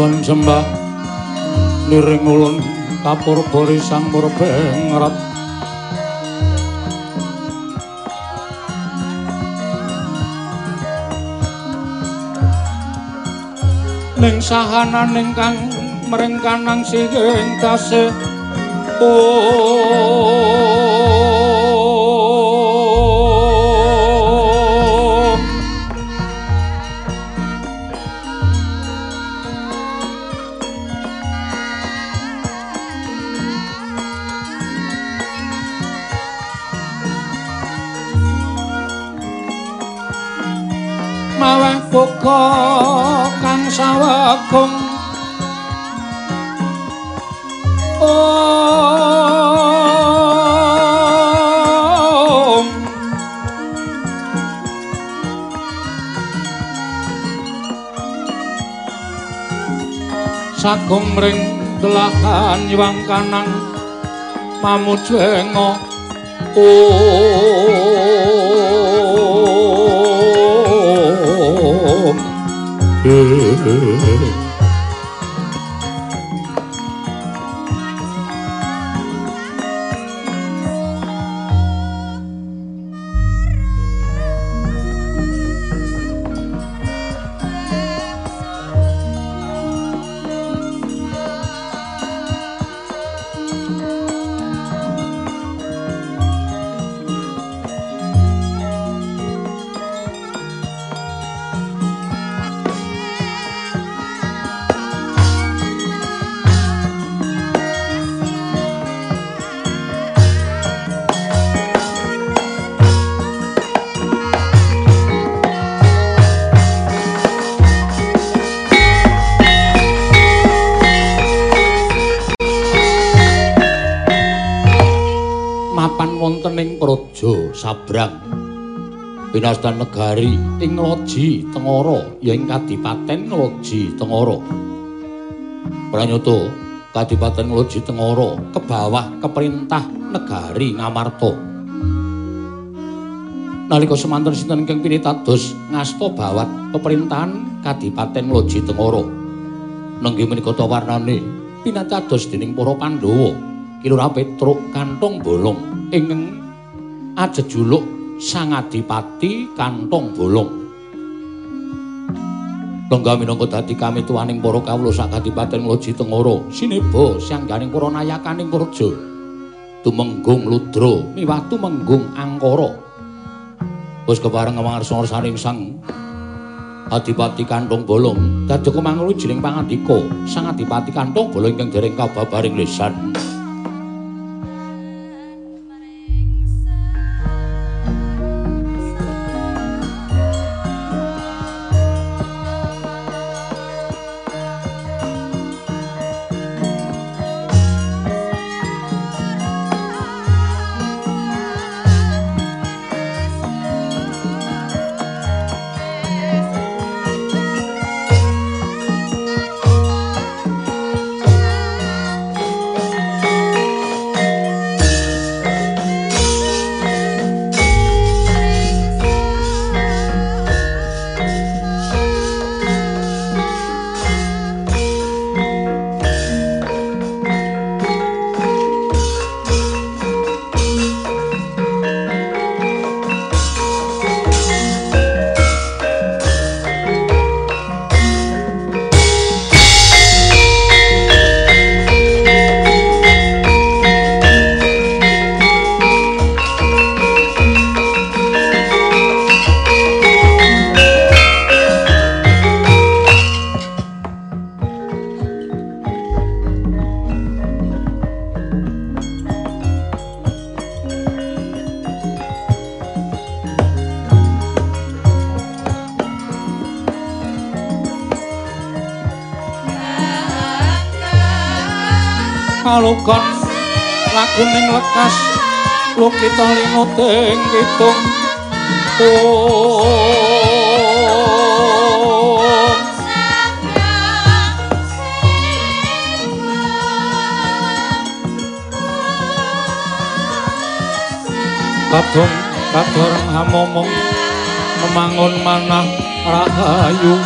tuan sembah niring ulun kapur bori sang murbengrat. Ning sahanan ingkang merengkanang sigeng tasih maweh buka kang sawagung Sagung ring delahan yuwang kanang mamujengo Om pinastan negari ing loji tengara ya ing kadipaten loji tengara. Pranyata kadipaten loji tengara ke bawah keperintah negari ngamarta. Nalika semanten sinten ingkang pinitados ngasta bawat pemerintahan kadipaten loji tengara. Nenggih menika ta warnane pinatados dening para pandhawa Kilura Petruk kantong bolong ing ajejuluk Sang Adipati kantong bolong. Lengga minangka dadi kamituwaning para kawula sak Kadipaten Loji Tengara, sineba sangganing para nayakaning praja. Tumenggung Ludra miwah tumenggung Angkara. Wis kepareng ngawarsaning Sang Adipati Kantong Bolong, dadi kumangru pangandika Sang Adipati Kantong Bolong ingkang dereng kababaring lisan. Laguning lekas lukita linuting kitung Om Kadung kadoreng hamomong memangun manah rahayu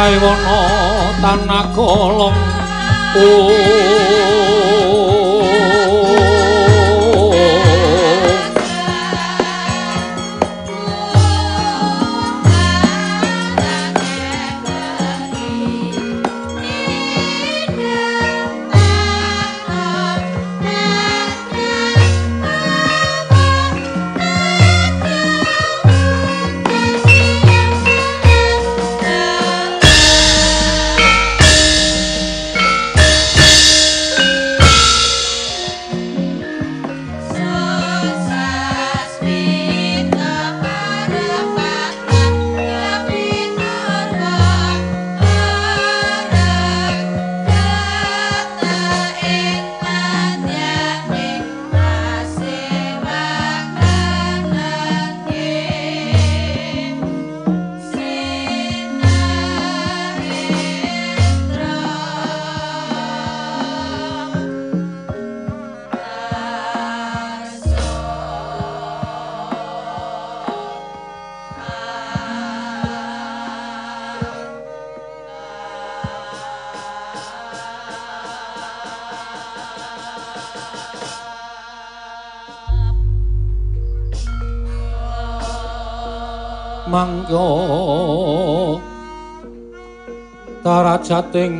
kaiwana tanah kolong oh nothing.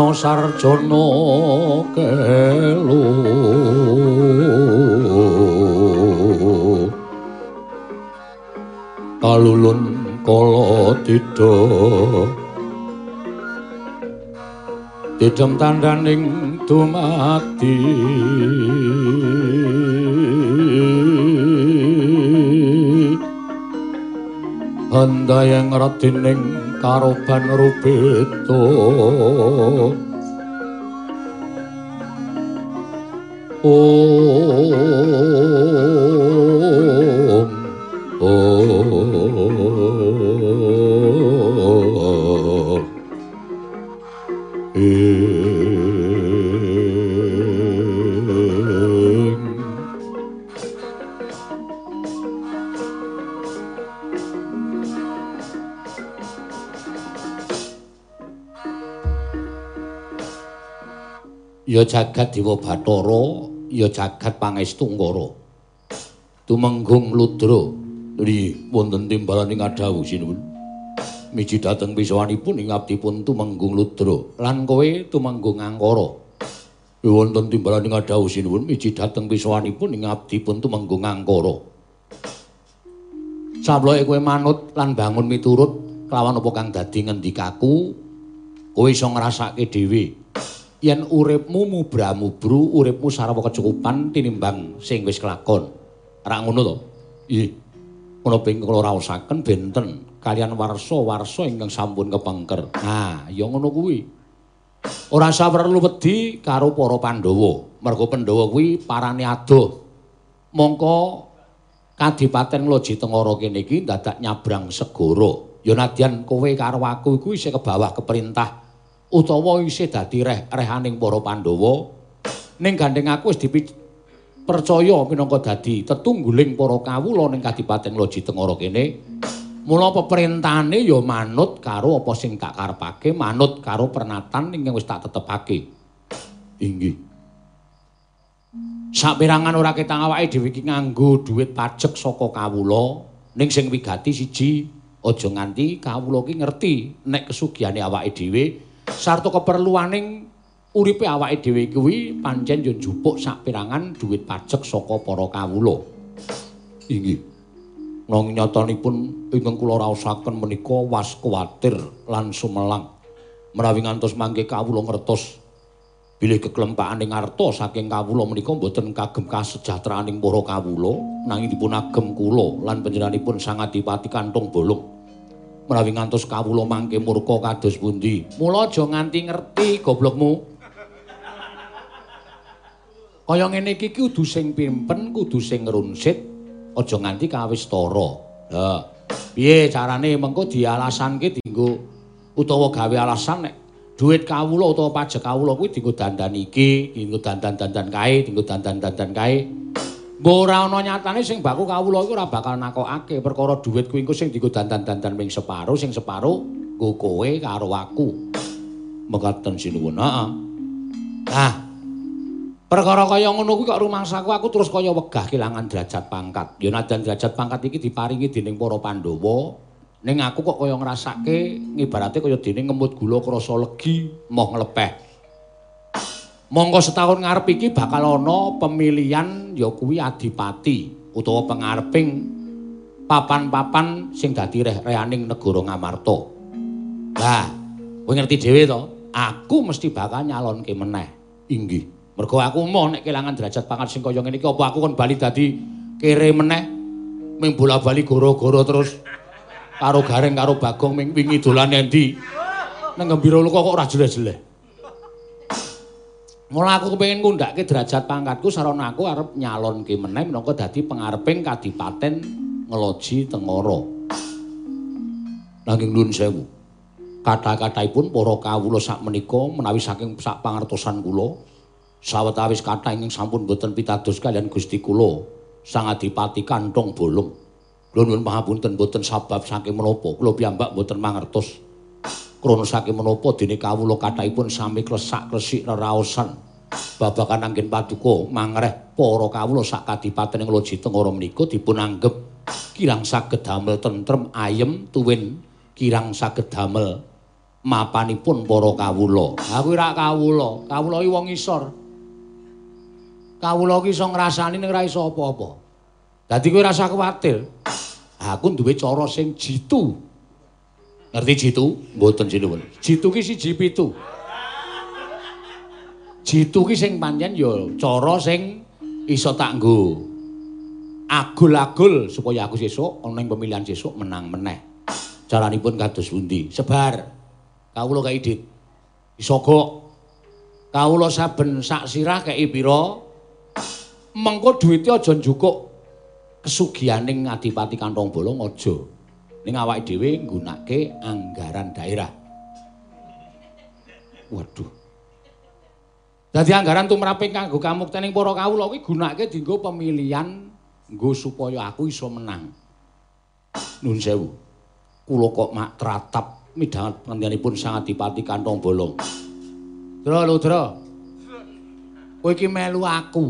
no sarjono kelu. Kalulun kala tida didem tandaning dumati handayang radining karoban rubeta Om ya jagat dewa bathara ya jagat pangestu ngara tumenggung ludra. Li wonten timbalan ing adawu sinuwun. Miji dhateng pisawanipun ing abdipun tumenggung ludra. Lan kowe tumenggung angkara. Wonten timbalan ing adawu sinuwun. Miji dhateng pisawanipun ing abdipun tumenggung angkara. Sabloke kowe manut lan bangun miturut kelawan apa kang dadi ngendikaku, kowe iso ngrasake dhewe yen uripmu mubra-mubru, uripmu sarwa kecukupan tinimbang sing wis kelakon. Ra ngono to? Nggih. Kula pengin kula raosaken benten kalian warsa-warsa ingkang sampun kepengker. Nah, ya ngono kuwi. Ora perlu wedi karo para Pandhawa. Mergo Pandhawa kuwi parane adoh. Mongko Kadipaten Loji Tengara kene iki dadak nyabrang segara. Ya nadyan kowe karo aku iku isih ke bawah keperintah utawa isih dadi reh-rehaning para Pandhawa. Ning gandeng aku wis percaya minangka dadi tetungguling para kawula ning Kadipaten Loji Tengara kene. Mula peperintahane ya manut karo apa sing tak karepake, manut karo pernatan ingkang wis tak tetepake. Inggih. Saperangan ora ketang awake dhewe iki nganggo dhuwit pajak saka kawula, ning sing wigati siji aja nganti kawula iki ngerti nek kesugihane awake dhewe sarta keperluaning uripe awake dhewe kuwi pancen yo njupuk sak pirangan dhuwit pajak saka para kawula. Inggih. Nang nyatanipun ingkang kula raosaken menika was kuwatir lan sumelang. Menawi ngantos mangke kawula ngertos bilih keklempakaning arta saking kawula menika mboten kagem kasejahteraning para kawula nanging dipun agem kula lan panjenenganipun sangat dipati kantung bolong. Menawi ngantos kawula mangke murka kados pundi? Mula aja nganti ngerti goblokmu. kaya ngene iki kudu sing pimpen, kudu sing ngrunsit, aja nganti kawis tara. Ha. Piye carane mengko dialasanke dienggo utawa gawe alasan nek dhuwit kawula utawa pajak kawula kuwi dienggo dandan iki, dienggo dandan-dandan kae, dienggo dandan-dandan kae. Mbok ora ana nyatane sing baku kawula iku ora bakal nakokake perkara dhuwit kuwi engko sing dienggo dandan-dandan ping separo, sing separo nggo kowe karo aku. Mekaten sinuwun. Heeh. Nah, Perkara kaya ngono kuwi kok rumangsaku aku terus kaya wegah kelangan derajat pangkat. Ya nadan derajat pangkat iki diparingi dening para Pandhawa. Ning aku kok kaya ngrasake ngibarate kaya dene ngemut gula krasa legi moh nglepeh. Monggo setahun ngarep iki bakal ana pemilihan ya kuwi adipati utawa pengareping papan-papan sing dadi reh-rehaning negara Ngamarta. Lah, kowe ngerti dhewe to, aku mesti bakal nyalonke meneh. Inggih. Mergo aku mau nek kelangan derajat pangkat sing kaya ngene iki apa aku kon bali dadi kere meneh ming bola-bali goro-goro terus karo gareng karo Bagong ming wingi dolan endi. Nang gembira kok ora jelas-jelas. Mula aku kepengin ngundhakke derajat pangkatku sarana aku arep nyalonke meneh minangka dadi pengareping kadipaten Ngeloji Tengara. Nanging nuwun sewu. Kata-kataipun para kawula sak menika menawi saking sak pangertosan kula sawetawis kathah ingkang sampun boten pitados kalian Gusti kula Sang Adipati Kantong Bolong. Kula nuwun pangapunten boten sabab saking menapa kula piyambak boten mangertos. Krana saking menapa dene kawula kathahipun sami klesak-klesik reraosan babagan anggen paduka mangreh para kawula sak kadipaten ing Loji Tengara menika dipun anggep kirang saged damel tentrem ayem tuwin kirang saged damel mapanipun para kawula. Aku ora kawula, kawula iki wong isor. kawula ki iso ngrasani ning ora iso apa-apa. Dadi kowe ora usah kuwatir. Aku duwe cara sing jitu. Ngerti jitu? Mboten sinuwun. Jitu ki siji pitu. Jitu ki sing pancen ya cara sing iso tak nggo. Agul-agul supaya aku sesuk ana ing pemilihan sesuk menang meneh. Caranipun kados pundi? Sebar. Kawula kaya idit. Isogok. Kawula saben sak sirah kaya pira? mengko duwite aja njukuk kesugihaning adipati kantong bolong aja ning awake dhewe nggunakake anggaran daerah. Waduh. Dadi anggaran tumraping kanggo kamuktening para kawula kuwi gunakake dienggo pemilihan nggo supaya aku iso menang. Nun sewu. Kula kok mak tratap midhanget panjenenganipun sang adipati kantong bolong. Dra lho Dra. Kowe iki melu aku.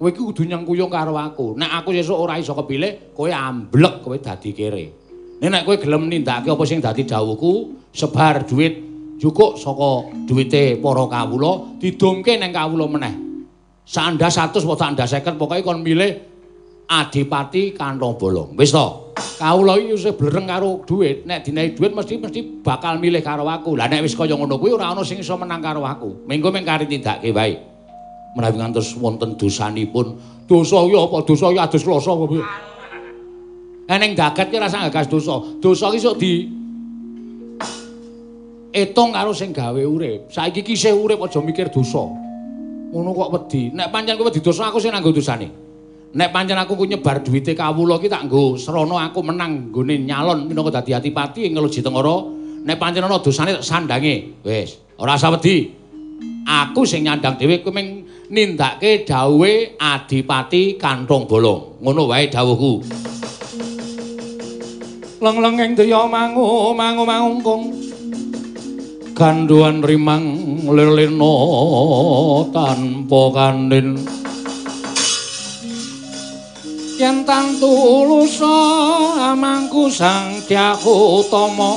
Kowe iki kudu nyengkuyung karo aku. Nek aku sesuk ora iso kepilih, kowe amblek kowe dadi kere. Nek kowe gelem nindakake apa sing dadi dawuhku, sebar duit cukup saka duwite para kawula didumke ning kawula meneh. Sandas 100 apa sandas 50 pokoke kon milih Adipati Kantong Bolong. Wis to? Kawula iki isih blereng karo dhuwit. Nek dinehi dhuwit mesti mesti bakal milih karo aku. Lah nek wis kaya ngono kuwi ora ana sing iso menang karo aku. Mengko meng kari tindakke wae. Menawi ngantos wonten dosanipun, dosa iki apa dosa iki adus kloso apa piye? Eneng dagat ki rasa gagas dosa. Dosa iki sok di etung karo sing gawe urip. Saiki ki isih urip aja mikir dosa. Ngono kok wedi. Nek pancen kowe wedi dosa aku sing nanggo dosane. Nek pancen aku ku nyebar duwite kawula ki tak nggo srana aku menang nggone nyalon minangka dadi adipati ing Ngeluji Tengara. Nek pancen ana dosane tak sandange. Wis, ora usah wedi. Aku sing nyandang dhewe kowe ming nindakake dawuhe adipati kantong bolong. Ngono wae dawuhku. Leng-leng ing daya mangu mangu mangungkung. Ganduan rimang lirlino tanpa kandin. yen tang tulus amangku sang tyaku utama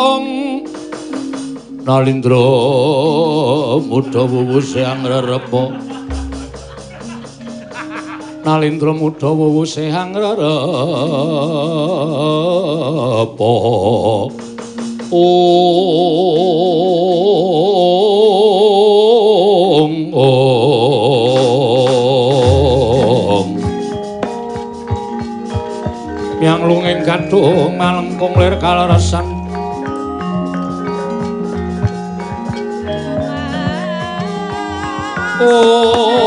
om nalindra muda wuwuse angrerepa nalindra muda wuwuse angrerepa ong ong yang lunging gadung malengkung lir kaleresan oh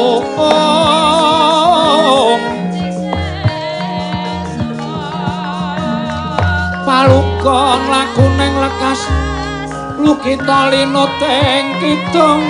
lagu neng lekas. Lukita linut ing kidung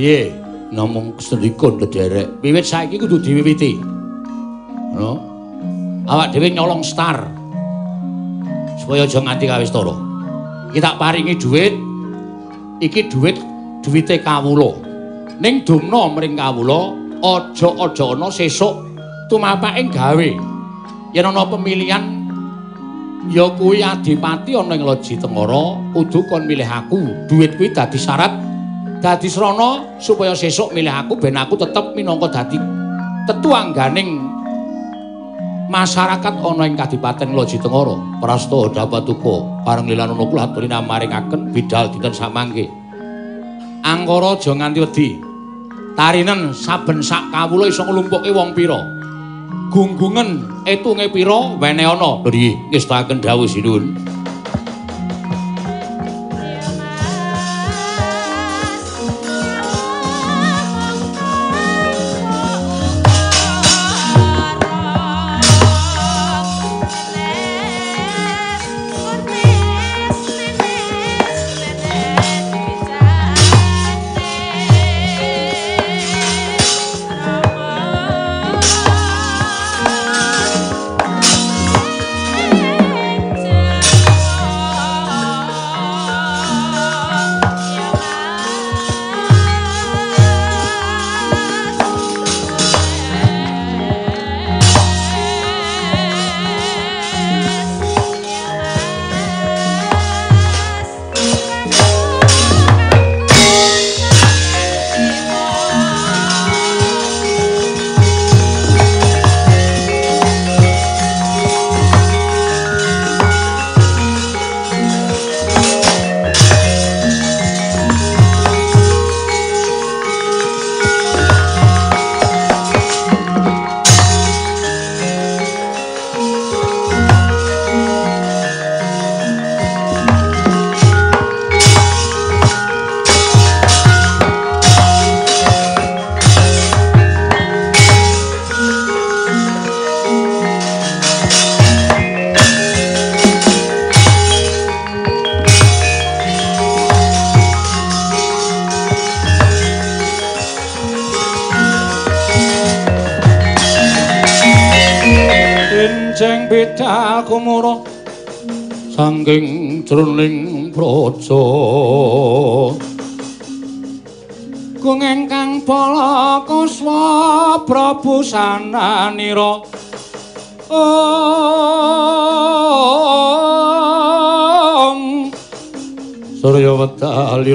Piye? Namung sendika ndederek. Wiwit saiki kudu diwiwiti. No. Awak dhewe nyolong star. Supaya aja nganti kawistara. Iki tak paringi dhuwit. Iki dhuwit dhuwite kawula. Ning dumna mring kawula, aja-aja ana sesuk tumapake gawe. Yen ana pemilihan ya kuwi adipati ana ing Loji Tengara, kudu kon milih aku. Dhuwit kuwi dadi syarat dadi srana supaya sesuk milih aku ben aku tetep minangka dadi tetuangganing masyarakat ana ing Kadipaten Loji Tengara. Prasta dapatuka pareng lilanana kula aturi namaringaken bidal dinten samangke. Angkara aja nganti wedi. Tarinen saben sak kawula iso nglumpukke wong pira. Gunggungan etunge pira wene ana. Nggih, ngestaken dawuh sinuwun.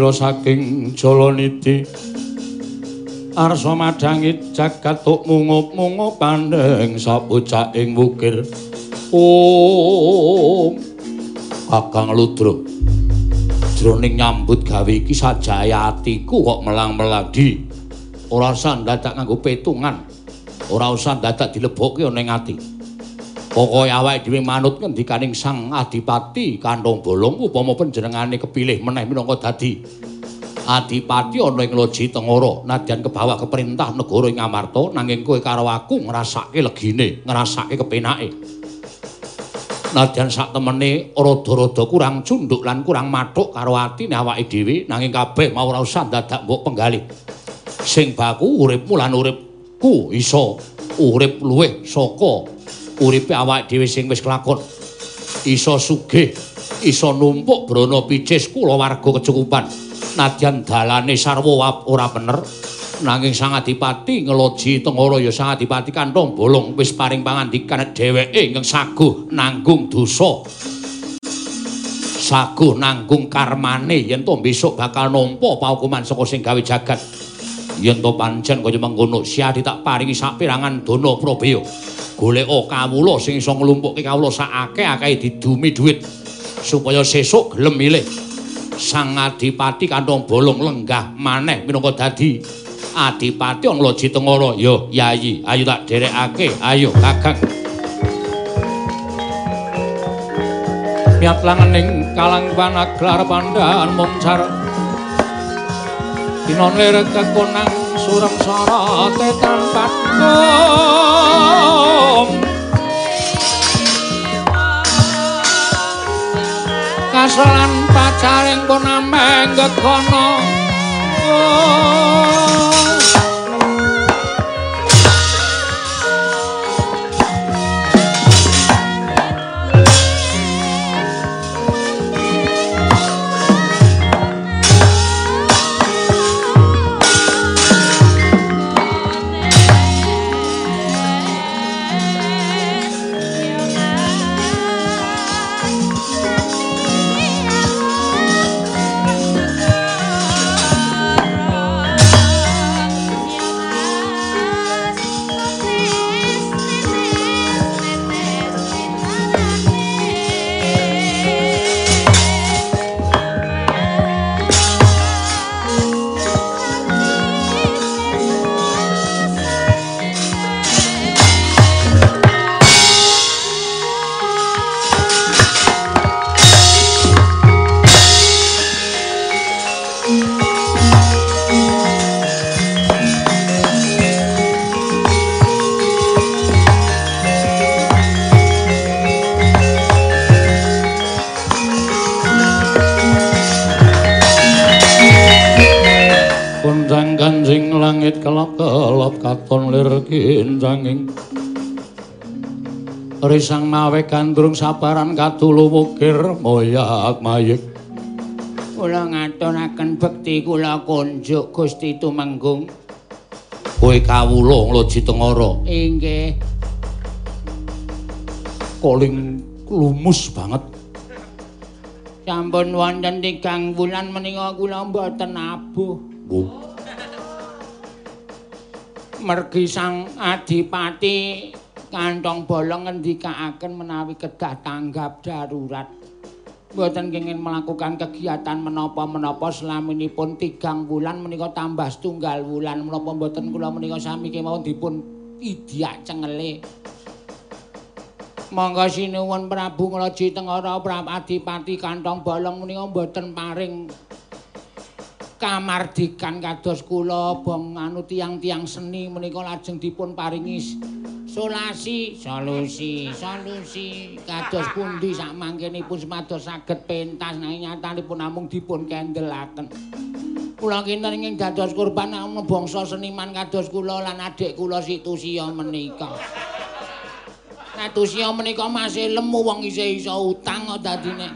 Wedalira saking jalaniti arsa madhangi jagat tuk mungup-mungup pandeng sapucak ing wukir om kakang ludra. Jroning nyambut gawe iki sajaya atiku kok melang-melang ora usah dadak nganggo petungan. Ora usah dadak dilebokke ning ati pokoke awake dhewe manut ngendikaning sang adipati kantong bolong upama panjenengane kepilih meneh minangka dadi Adipati ana ing Loji Tengara nadyan kebawa keperintah negara ing Amarta nanging kowe karo aku ngrasake legine, ngrasake kepenake. Nadyan sak temene rada-rada kurang cunduk lan kurang mathuk karo atine awake dhewe nanging kabeh mau ora usah dadak mbok penggalih. Sing baku uripmu lan uripku iso urip luwih saka uripe awake dhewe sing wis kelakon. Iso sugih, iso numpuk brana picis kula warga kecukupan. nadyan dalane sarwa ora bener nanging sang adipati ngeloji tengara ya sang adipati kantong bolong wis paring pangandikan dheweke ingkang saguh nanggung dosa saguh nanggung karmane yen to besok bakal nampa paukuman saka sing gawe jagat yen to pancen kaya mengkono siadi tak paringi sapirangan dana probaya golek kawula sing iso nglumpukke kawula sak akeh-akeh didumi dhuwit supaya sesuk gelem milih. Sang adipati kantong bolong lenggah maneh minangka dadi adipati wong loji yo yayi ayo tak derekake ayo kakang. Miat langening kalang panaglar pandaan mungcar dinon lir kekonang surem sara tetan patkom kaselan pacaring pun ameng gekono oh. Kinjanging risang mawe gandrung sabaran katulu mukir moyak mayik. Kula ngaturaken bekti kula kunjuk Gusti Tumenggung. Kowe kawula ngloji tengara inggih. Koling lumus banget. Sampun wonten tigang wulan menika kula mboten abuh. Oh. Mergi sang adipati kantong bolong ngendikaaken menawi kedah tanggap darurat. Mboten kenging melakukan kegiatan menapa-menapa selaminipun tigang wulan menika tambah setunggal wulan. Menapa mboten kula menika sami kemawon dipun idyak cengele. Monggo sinuwun Prabu Nglaji Tengara Prabu Adipati kantong bolong menika mboten paring kamardikan kados kula bong anu tiang-tiang seni menika lajeng dipun paringi solusi solusi solusi kados pundi sak mangkenipun semados saged pentas. Nanging nyatanipun namung dipun kendelaken. Kula kinten ing dados kurban namung bangsa seniman kados kula lan adik kula situsia menika. Tusya menika masih lemu wong isih iso utang kok dadine.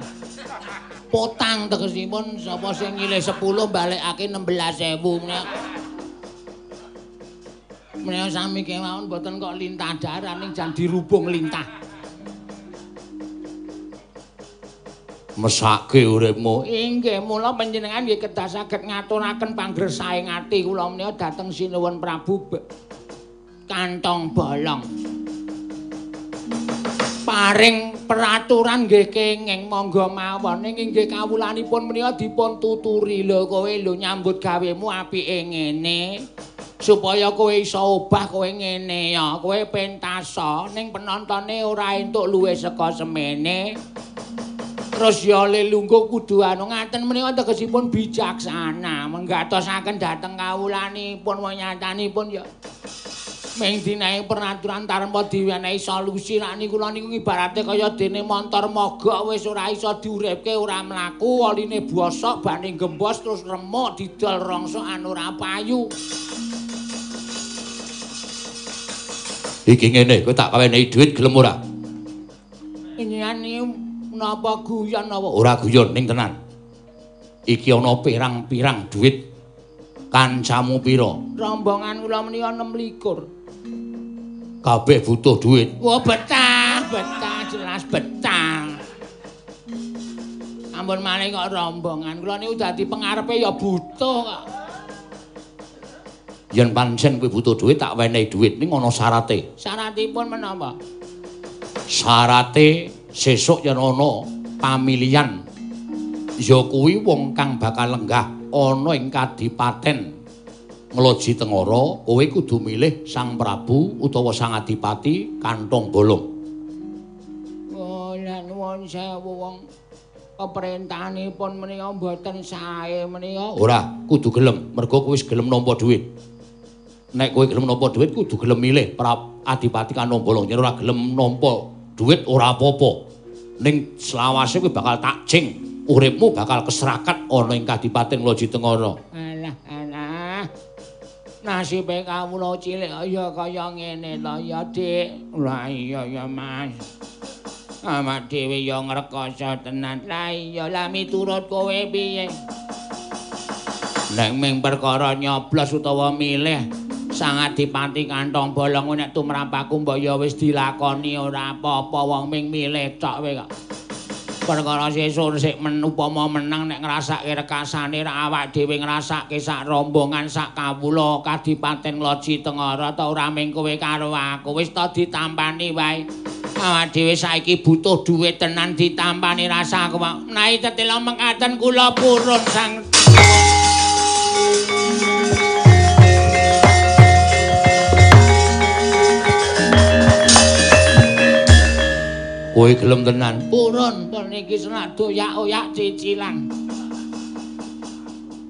Potang tegesipun sapa sing nyilih 10 balekake 16.000 menika. Menika sami kemawon mboten kok lintah daran ning jan dirubung lintah. Mesake uripmu. Inggih, mula panjenengan nggih kedah saged ngaturaken panggresaing ati kula menika dhateng Sinuwun Prabu Kantong Bolong. Paring peraturan nggih kenging monggo mawon. Ning inggih kawulanipun menika dipun tuturi lho kowe lho nyambut gawemu apike ngene? Supaya kowe iso obah kowe ngene ya kowe pentasa ning penontone ora entuk luwih saka semene. Terus ya lelungguh kudu anu ngaten. Menika tegesipun bijaksana menggatosaken dhateng kawulanipun menyatanipun ya ming dinae peraturan tanpa diwenehi solusi rak niku kula niku ibarate kaya dene montor mogok wis ora iso diuripke ora mlaku oline bosok bani gembos terus remuk didol rongsok anu ora payu. Iki ngene kowe tak kawenehi dhuwit gelem ora? Nyani napa guyon apa ora guyon ning tenan. Iki ana pirang-pirang dhuwit kancamu pira rombongan kula menika 6 kabeh butuh duit. Wah, betah, betah, jelas betah. Ampun maling kok rombongan. Kula niku dadi pengarepe ya butuh kok. Yen pancen kowe butuh duit tak wenehi duit ning ana syarate. Syaratipun menapa? Syarate sesuk yen ana pamilihan ya kuwi wong kang bakal lenggah ana ing kadipaten Ngloji Tengara, kowe kudu milih Sang Prabu utawa Sang Adipati Kantong Bolong. Oh, lan nuwun sewu wong peperintahanipun menika mboten sae menika. Ora, kudu gelem, mergo kowe wis gelem nampa dhuwit. Nek kowe gelem nampa dhuwit kudu gelem milih Prabu Adipati Kantong Bolong. Yen ora gelem nampa dhuwit ora apa-apa. Ning selawase kowe bakal takjing, uripmu bakal keserakat ana ing Kadipaten Ngloji Tengara. Alah, nasibe kawula cilik ya kaya ngene to ya dik. Lah iya ya mas. Amak dhewe ya ngrekoso tenan. Lah iya lah miturut kowe piye? Nek ming perkara nyoblos utawa milih sang adipati kantong bolong nek tumrapaku mbok ya wis dilakoni ora apa-apa. Wong ming milih tok kowe kok perkara sesuk sik men upama menang nek ngrasake rekasane ra awak dhewe ngrasake sak rombongan sak kawula kadipaten Loji Tengara ta ora ming kowe karo aku. Wis ta ditampani wae. Awak dhewe saiki butuh dhuwit tenan ditampani rasa aku menawi tetela mengkaten kula purun sang kowe gelem tenan. Purun pun iki senak doyak-oyak cicilan.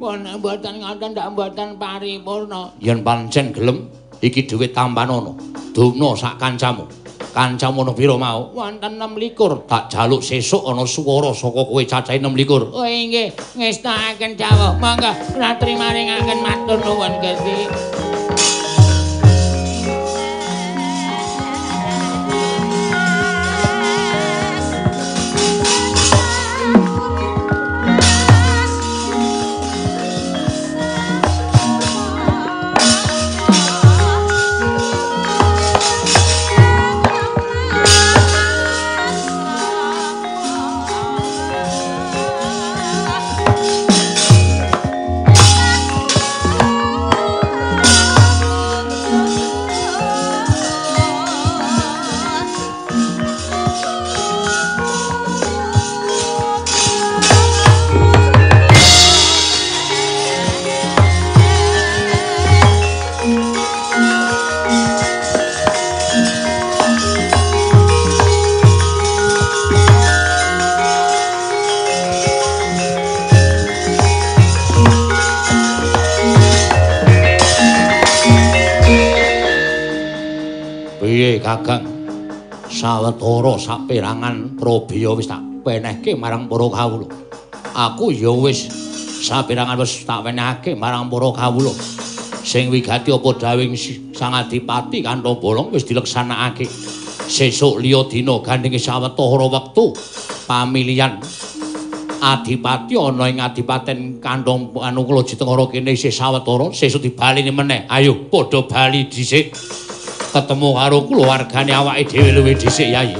Pun mboten ngoten ndak mboten paripurna. Yen pancen gelem iki dhuwit tampanono dono sak kancamu. Kancamu ono pira mau? Wonten 26 tak jaluk sesuk ana swara saka kowe cacahe 26 oh inggih ngestakaken dawuh monggo ratri maringaken matur nuwun Gusti sawetara saperangan probya wis tak penehke marang para kawula. Aku ya wis saperangan wis tak wenehake marang para kawula. Sing wigati apa dawing Sang Adipati Kanto Bolong wis dileksanakake. Sesuk liya dina gandeng sawetara wektu pamilihan Adipati ana ing Adipaten Kandhong anu Klojitengara kene isih sawetara sesuk dibaleni meneh. Ayo padha bali dhisik. ketemu karo kulo awake dhewe luwe dhisik yai.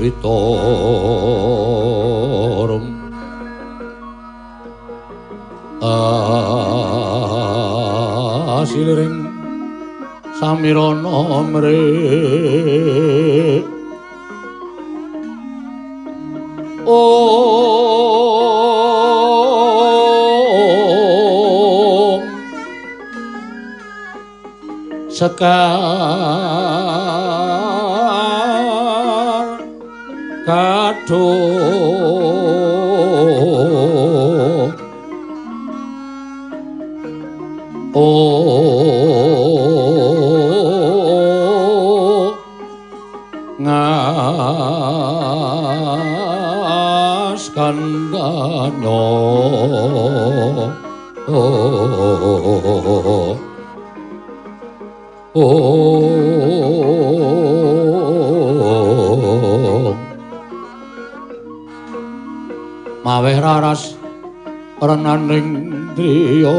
світором. А сілерин самірон омре. О Saka 哦。Maweh raras renaning driya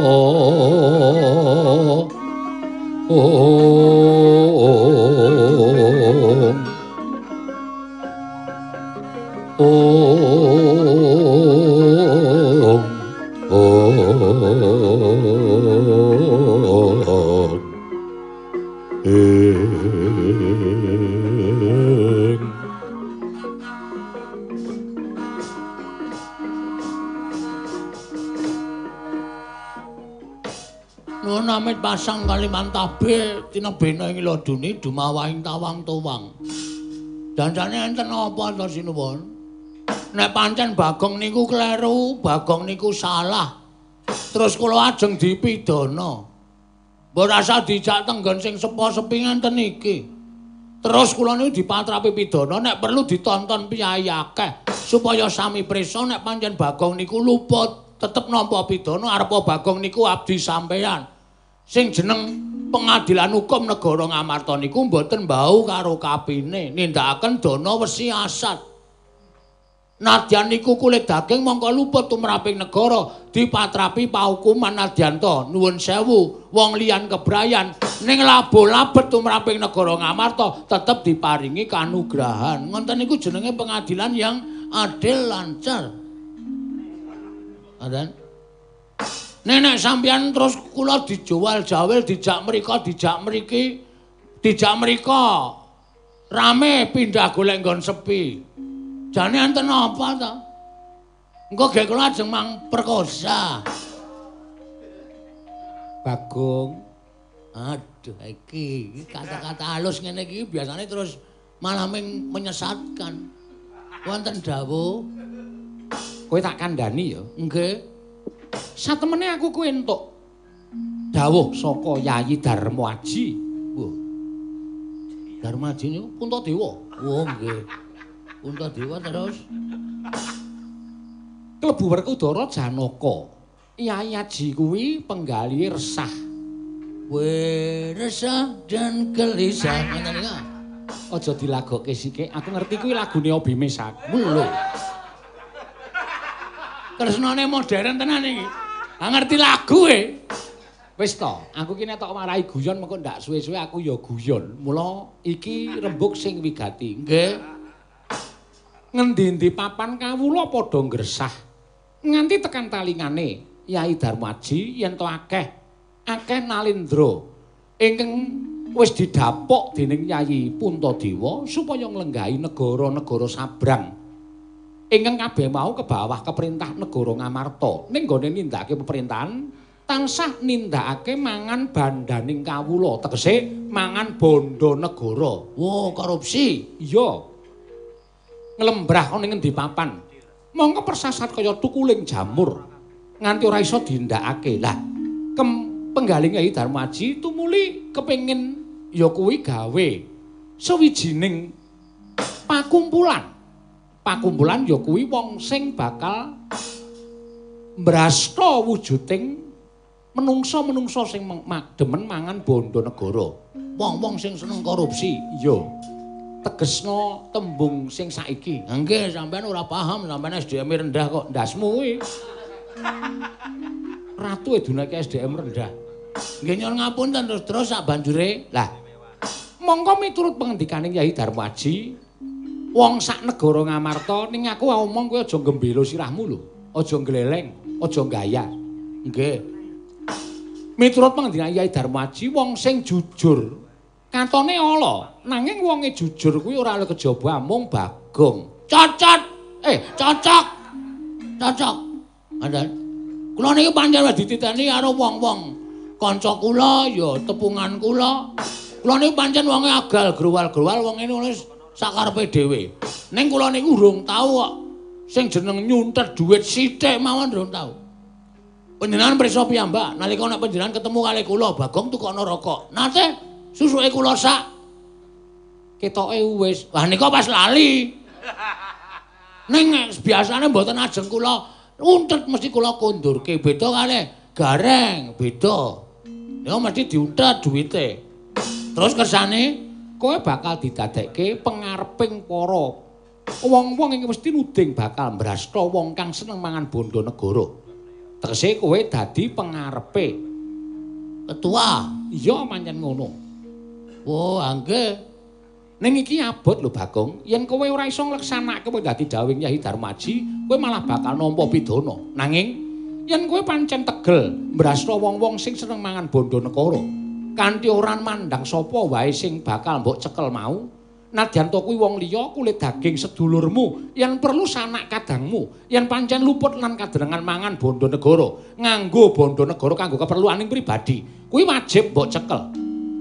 tabe tinebena ing ladune dumawaing tawang towang. Jancane enten apa to sinuwun? Nek pancen Bagong niku kleru, Bagong niku salah. Terus kula ajeng dipidana. Mbok rasa dijak tenggon sing sepo-sepi ngenten iki. Terus kula niku dipatrapi pidana nek perlu ditonton piyayi akeh supaya sami prisa nek pancen Bagong niku luput tetep nampa pidana arepa Bagong niku abdi sampeyan. Sing jeneng pengadilan hukum negara Ngamarta niku mboten bau karo kapine nindakaken dana wesi asat. Nadyan niku kulit daging mongko luput tumraping negara. Dipatrapi pahukuman Nadyanto. Nuwun sewu wong liyan kebrayan. Ning labo labet tumraping negara Ngamarta tetep diparingi kanugrahan. Ngoten niku jenenge pengadilan yang adil lancar. Adan Nenek sampeyan terus kula dijual jawel dijak mriko dijak mriki dijak mriko rame pindah golek nggon sepi Jane enten apa ta? Engko gek kula ajeng mang perkosa. Bagong. Aduh iki kata-kata halus ngene iki biasane terus malah menyesatkan. Wonten dawuh kowe tak kandhani ya. Nggih. Satemene aku kuwi entuk dawuh saka Yayi Darmo Aji. Wah. Darmo Aji niku Puntadewa. Oh nggih. Untadewa terus klebu Werkudara Janaka. Yai Aji kuwi penggali resah. We resah dan gelisah ngoten iki. Aja dilagokke sithik. Aku ngerti kuwi lagune Obi Mesak. Lho. Tresnane modern tenan iki. Lah ngerti lagu e. Wis to, aku ki nek tok marahi guyon mengko ndak suwe-suwe aku ya guyon. Mula iki rembug sing wigati. Nggih. ngendi-endi papan kawula padha ngresah nganti tekan talingane Yai Darmaji yen to akeh akeh nalindra ingkang wis didapuk dening Yai Puntadewa supaya nglenggahi negara-negara sabrang ingkang kabeh mau ke bawah keperintah negara Ngamarta ning gone nindakake pemerintahan tansah nindakake mangan bandaning kawula tegese mangan bondo negara wo korupsi iya nglembrah ana ing papan. Mongko persasat kaya tukuling jamur nganti ora iso dindakake. Lah, kem penggaling Kyai Darmaji tumuli kepengin ya kuwi gawe sewijining pakumpulan. Pakumpulan ya kuwi wong sing bakal mbrasta wujuding menungsa-menungsa sing demen mangan bondo negara. Wong-wong sing seneng korupsi. Iya. tegesno tembung sing saiki. Nggih, sampean ora paham, sampean SDM rendah kok ndasmu kuwi. Ratu edunake SDM rendah. Nggih nyuwun ngapunten terus terus sak banjure. Lah. Monggo miturut pengendikane Kyai Darmaji, wong sak negara Ngamarta ning aku omong kowe aja gembelo sirahmu lho. Aja gleleng, aja gaya. Nggih. Miturut pengendikane Kyai Darmaji, wong sing jujur katone ala. Nanging wonge jujur kuwi ora oleh kejaba mung bagong. Cocot eh cocok! Cocok! Ada. Kula niki pancen wis dititeni karo wong-wong kanca kula ya tepungan kula. Kula niki pancen wonge agal gruwal-gruwal wong ngene wis sakarepe dhewe ning kula niku urung tau kok sing jeneng nyuntet dhuwit sithik mawon urung tau. Panjenengan prisa piyambak nalika nek panjenengan ketemu kali kula bagong tukokno rokok. Nate susuke kula sak. Ketoke wis wah nika pas lali. Ning biasane mboten ajeng kula untet mesti kula kondurke beda kali gareng beda. Nika mesti diuntet duwite. Terus kersane kowe bakal didadekke pengareping para wong-wong iki mesti nuding bakal mbrasta wong kang seneng mangan bondo negara. Tegese kowe dadi pengarepe ketua? Iya pancen ngono. Oh, angge. Ning iki abot lho Bagong, yen kowe ora iso ngleksanake kowe dadi dawing Yai Darmaji, kowe malah bakal nampa pidana. Nanging yen kowe pancen tegel mbrasta wong-wong sing seneng mangan bondo negara, kanthi ora mandang sapa wae sing bakal mbok cekel mau, nadyan to kuwi wong liya kulit daging sedulurmu, yen perlu sanak kadangmu, yen pancen luput lan kadenengan mangan bondo negara, nganggo bondo negara kanggo keperluaning pribadi, kuwi wajib mbok cekel.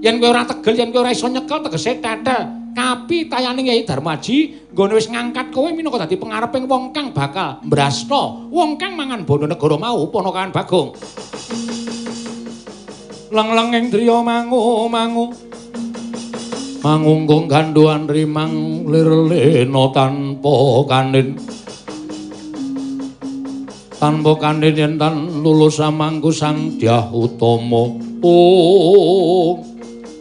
yen kowe ora tegel yen kowe ora iso nyekel tegese tetel kapi tayaning Yai Darmaji nggone wis ngangkat kowe minangka dadi pengareping wong kang bakal mbrasta wong kang mangan bondo negara mau ponokan Bagong Leng-lenging driya mangu mangu. Mangunggung ganduan rimang lirlena tanpa kanin. Tanpa kanin yen tan lulus samangku sang dyah utama. Oh.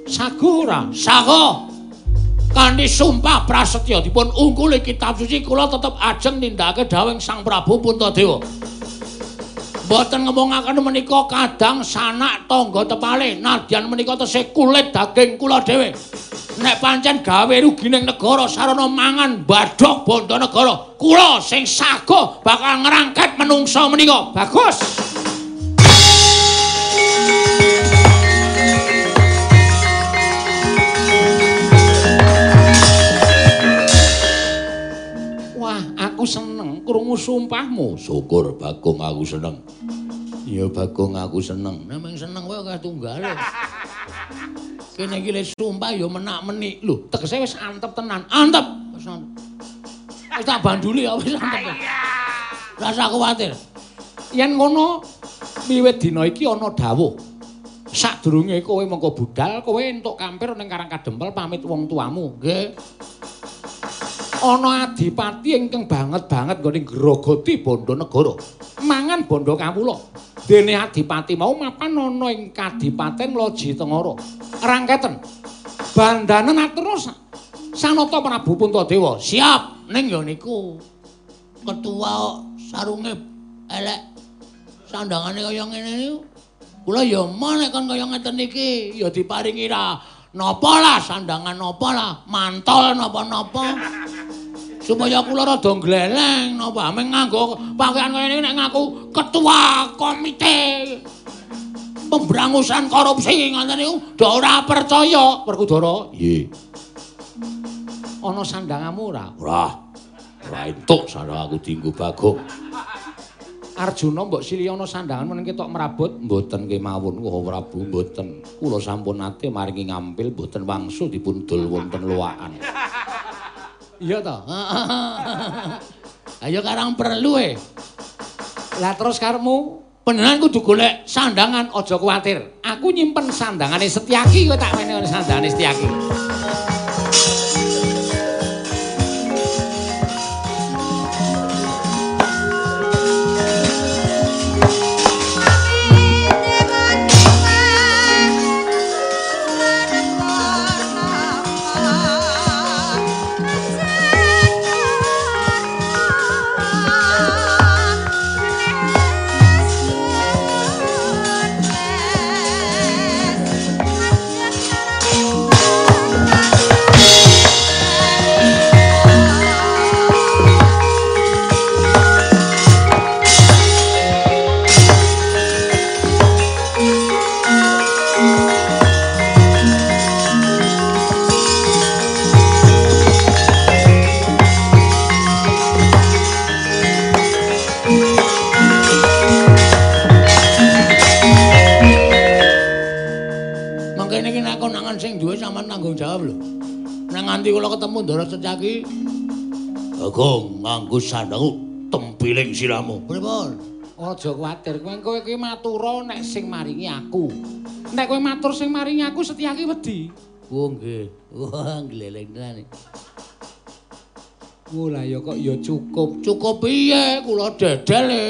Sago ora? Sago. Kanthi sumpah prasetya dipun ungkuli kitab suci kula tetep ajeng nindakake dawuh Sang Prabu Puntadewa. Mboten ngomongaken menika kadang sanak tangga tepale nadyan menika tesih kulit daging kula dhewe. Nek pancen gawe rugi ning negara sarana mangan badhok bondo negara, kula sing sago bakal ngrangket menungsa menika. Bagus. Wah, aku seneng krungu sumpahmu. Syukur Bagong aku seneng. Ya Bagong aku seneng. Nemeng seneng wae kaya tunggale. Kene iki le sumpah ya menak-menik. Lho, tegese wis antep tenan. Antep. Wis antep. Wis tak banduli ya wis antep. Ora usah kuwatir. Yen ngono wiwit dina iki ana dawuh. Sadurunge kowe mengko budal, kowe entuk kampir ning Karang Kadempel pamit wong tuamu, nggih. Ana adipati ingkang banget-banget nggone grogoti bondo negara. Mangan bondo kawula. Dene adipati mau mapan ana ing kadipaten Loji Tengara. Rangketen. Bandanen aturus Sanata Prabu Puntadewa. Siap ning ya niku. Ketua sarunge elek. Sandangane kaya ngene niku. Kula ya mau nek kon kaya ngeten iki ya diparingi ra napa lah sandangan napa lah mantol napa-napa. Supaya kula rada gleleng napa? Ameng nganggo pakaian kaya ngene nek ngaku ketua komite pembrangusan korupsi ngoten niku. Do ora percaya. Werkudara nggih ana sandangamu ora? Ora. Ora entuk sandang aku dienggo bagong Arjuna mbok sili ana sandangan meneng ketok merabot mboten kemawon kula Prabu mboten. Kula sampun nate maringi ngampil mboten wangsul dipun dol wonten loakan Iya toh? Ayo karang perlu eh. Lah terus karemu beneran kudu golek sandangan aja kuwatir. Aku nyimpen sandangane Setyaki kowe tak meneh sandangane Setyaki. Nganti kula ketemu Ndara Secaki Bagong nganggo sandang tempiling siramu. Pripun? Aja kuwatir, kowe kowe iki matura nek sing maringi aku. Nek kowe matur sing maringi aku Setyaki wedi. Oh nggih. Wah, gleleng tenan. Oh lah ya kok ya cukup. Cukup piye? Kula dedel e.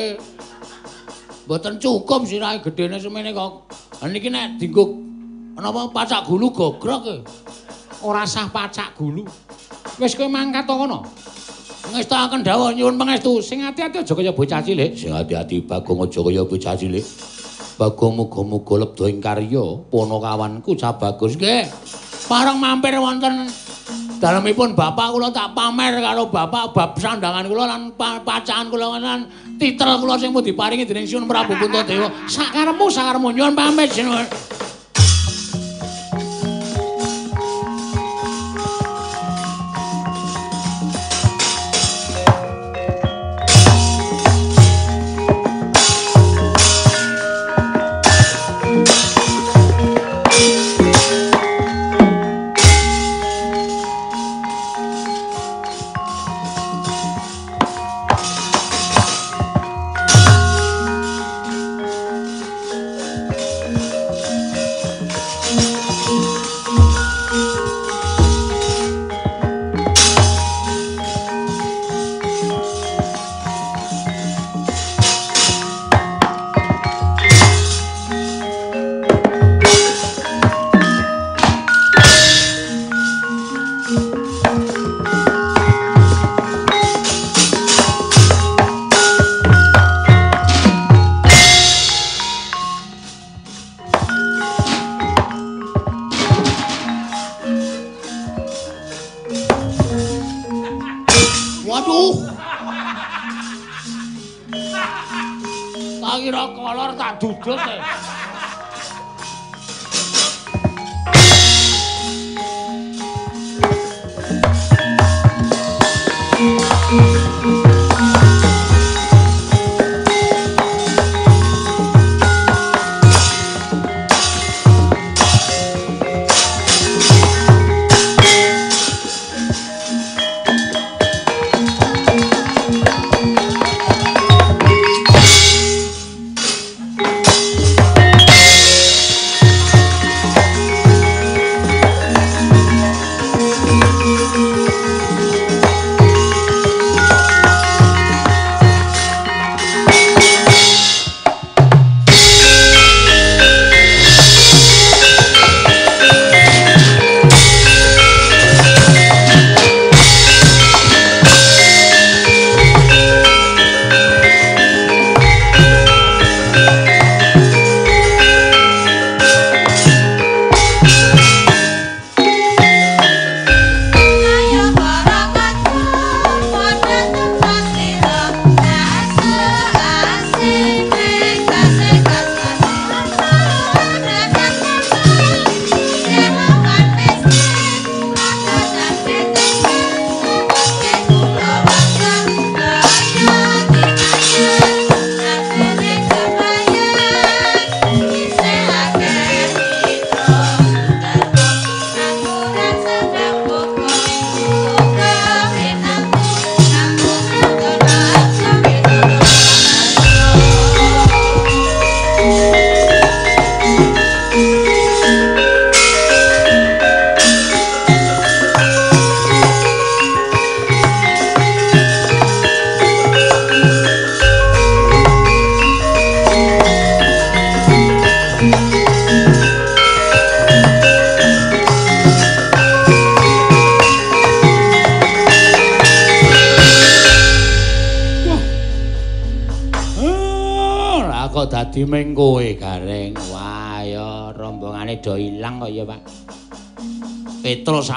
Mboten cukup sirahe gedene semene kok. Lah niki nek dienggo napa pacak gulu gogrok e. Ora sah pacak gulu. Wis kowe mangkat to kono. Ngestakaken dawuh nyuwun pangestu. Sing ati-ati aja kaya bocah cilik. Sing ati-ati Bagong aja kaya bocah cilik. Bagong muga-muga lebda ing karya ponokawanku cah bagus nggih. Parang mampir wonten dalemipun bapak kula tak pamer karo bapak bab sandangan kula lan pacakan kula lan titel kula sing diparingi dening Sun Prabu Puntadewa. Sakarepmu sakarepmu nyuwun pamit sinuwun.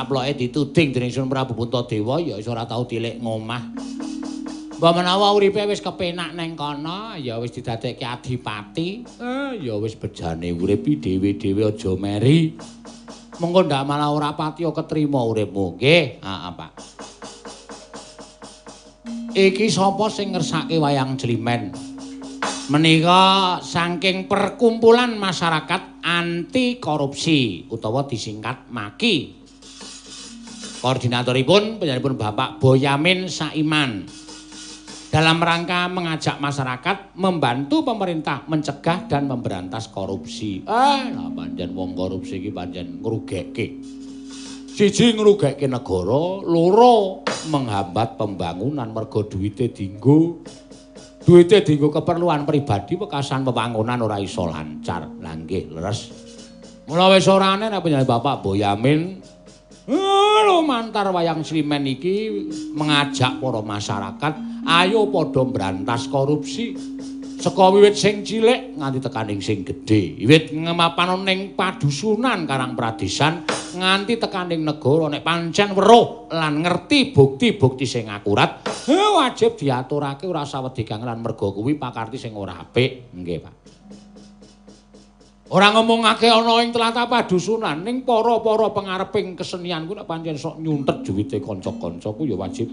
Saploke dituding dening Sun Prabu Puntadewa ya iso ora tau dilek ngomah. Mbah menawa uripe wis kepenak neng kono, ya wis didadekke adipati, eh ya wis bejane urip dhewe-dhewe aja meri. Mengko ndak malah ora pati ketrima uripmu, nggih. Heeh, Pak. Iki sapa sing ngersake wayang jlimen? menika saking perkumpulan masyarakat anti korupsi utawa disingkat MAKI. Koordinatoripun penyanipun Bapak Boyamin Saiman. Dalam rangka mengajak masyarakat membantu pemerintah mencegah dan memberantas korupsi. Ah, lah panjen wong korupsi iki panjen ngrugekke. Siji ngrugekke negara, loro menghambat pembangunan mergo duwite dienggo duwite dienggo keperluan pribadi pekasan pembangunan ora iso lancar. Lah nggih, leres. Mula wis ora aneh nek Bapak Boyamin Lho mantar wayang slimen iki mengajak para masyarakat ayo padha mbrantas korupsi. Saka wiwit sing cilik nganti tekaning sing gedhe. Wiwit ngemapan ning padusunan Karang Pradesan nganti tekaning negara nek pancen weruh lan ngerti bukti-bukti sing akurat, wajib diaturake ora sawedi kangelan mergo kuwi pakarti sing ora apik. Nggih, Pak. Ora ngomongake ana ing tlatah padusunan ning para-para pangareping kesenian kuwi nek pancen sok nyuntet duwite kanca-kancaku ya wajib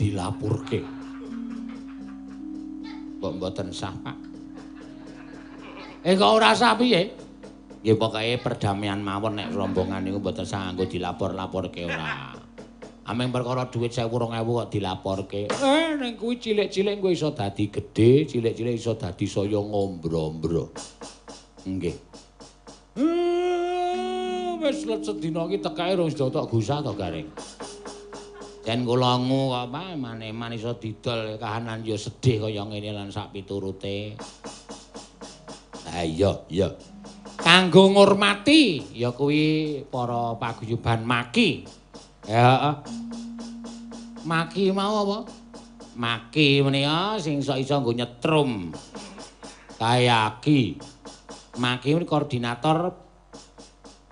dilapurke. kok mboten sah, Pak. Eh kok ora sah piye? Ya pokoke perdamaian mawon nek rombongan niku mboten sah nggo dilapor-laporke ora. Ameng perkara dhuwit 1000 2000 kok dilaporke. Eh ning kuwi cilik-cilik kuwi iso dadi gedhe, cilik-cilik iso dadi saya ngombro-ombro. Nggih. Hmm, wis let sedina iki tekake rong sedotok gusah to, Gareng. Yen kula ngu apa mane-mane iso didol kahanan ya sedih kaya ngene lan sak piturute. Ha iya, iya. Kanggo ngurmati ya kuwi para paguyuban maki. Ya. Maki mau apa? Maki menika sing iso iso nggo nyetrum. Kayaki. Maki koordinator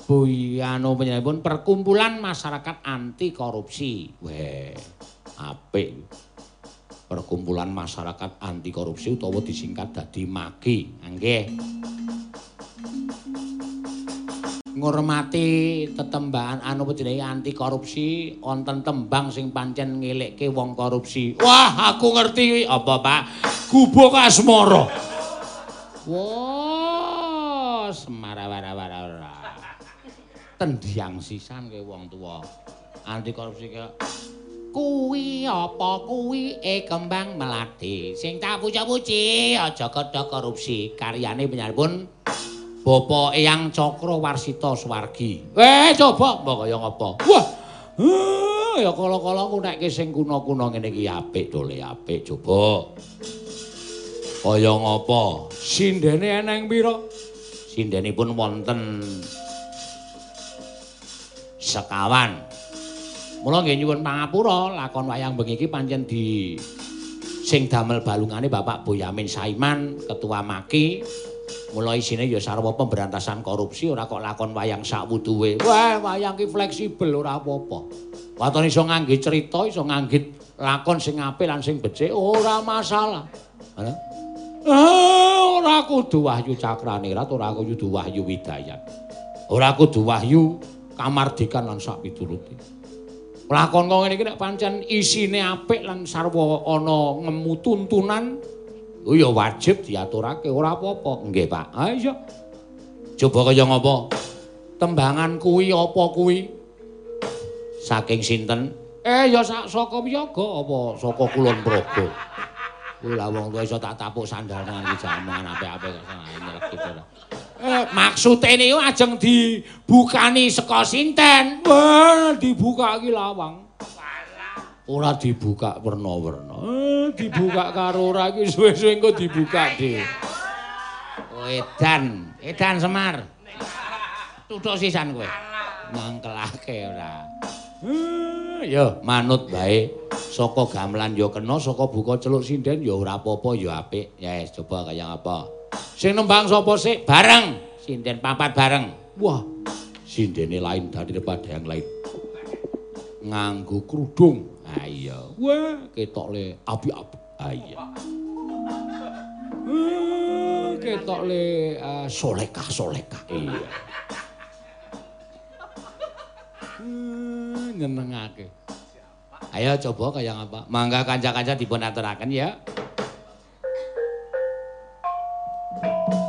Buyano penyebut perkumpulan masyarakat anti korupsi. Weh, apik. Perkumpulan masyarakat anti korupsi utawa disingkat dadi Maki. Nggih. Ngurmati tetembangan anu jenenge anti korupsi wonten tembang sing pancen ngelekke wong korupsi. Wah, aku ngerti apa, Pak? Gubuk asmara. Wah, Tendiang sisan ke wong tua. Anti korupsi ke kuwi apa kuwi e kembang melati sing tak puja-puji aja kedha korupsi karyane penyarbun Bapak Eyang Cokro Warsita Suwargi. Eh coba mbok kaya ngapa? Wah. ya kala-kala ku nek sing kuna-kuna ngene iki apik dole apik coba. Kaya ngapa? Sindene eneng pira? Sindenipun wonten sekawan. Mula nggih nyuwun pangapura lakon wayang bengi iki pancen di sing damel balungane Bapak Boyamin Saiman, Ketua Maki. Mula isine ya sarwa pemberantasan korupsi ora kok lakon wayang sak wuduwe. Wah, wayang ki fleksibel ora apa-apa. Watone iso ngangge cerita, iso ngangge lakon sing apik lan sing becik ora masalah. Ana? Ah, ora kudu wahyu cakranirat, ora kudu wahyu widayat. Ora kudu wahyu kamardikan lan sak piturute. Lakon kok ngene iki nek pancen isine apik lan sarwa ana ngemu tuntunan Oh ya wajib diaturake, ora apa-apa. Nggih, Pak. Ha iya. Coba kaya ngapa? Tembangan kuwi apa kuwi? Saking sinten? Eh ya saka Wiyaga apa saka Kulon Progo. Kuwi lah wong tuwa iso tak tapuk sandal nang iki jamongan apik-apik kok nyelek gitu. Eh maksude niku ajeng dibukani saka sinten? Wah, dibuka iki lawang. ora dibuka werna-werna. Eh, dibuka karo ora iki suwe-suwe engko dibuka dhewe. Oh, edan, edan Semar. Tutuk sisan kowe. Mangkelake ora. Eh, ya manut bae. Saka gamelan ya kena, saka buka celuk sinden ya ora apa-apa ya apik. Ya yes, coba kaya apa. Sing nembang sapa sik? Bareng. Sinden papat bareng. Wah, sindene lain daripada yang lain. Nganggo kerudung. Ha iya. Wah, ketok le api-api. Ha iya. ketok le uh, solekah-solekah. Iya. Uh, nyenengake. Ayo coba kaya apa? Mangga kanca-kanca dipun aturaken ya. Bocah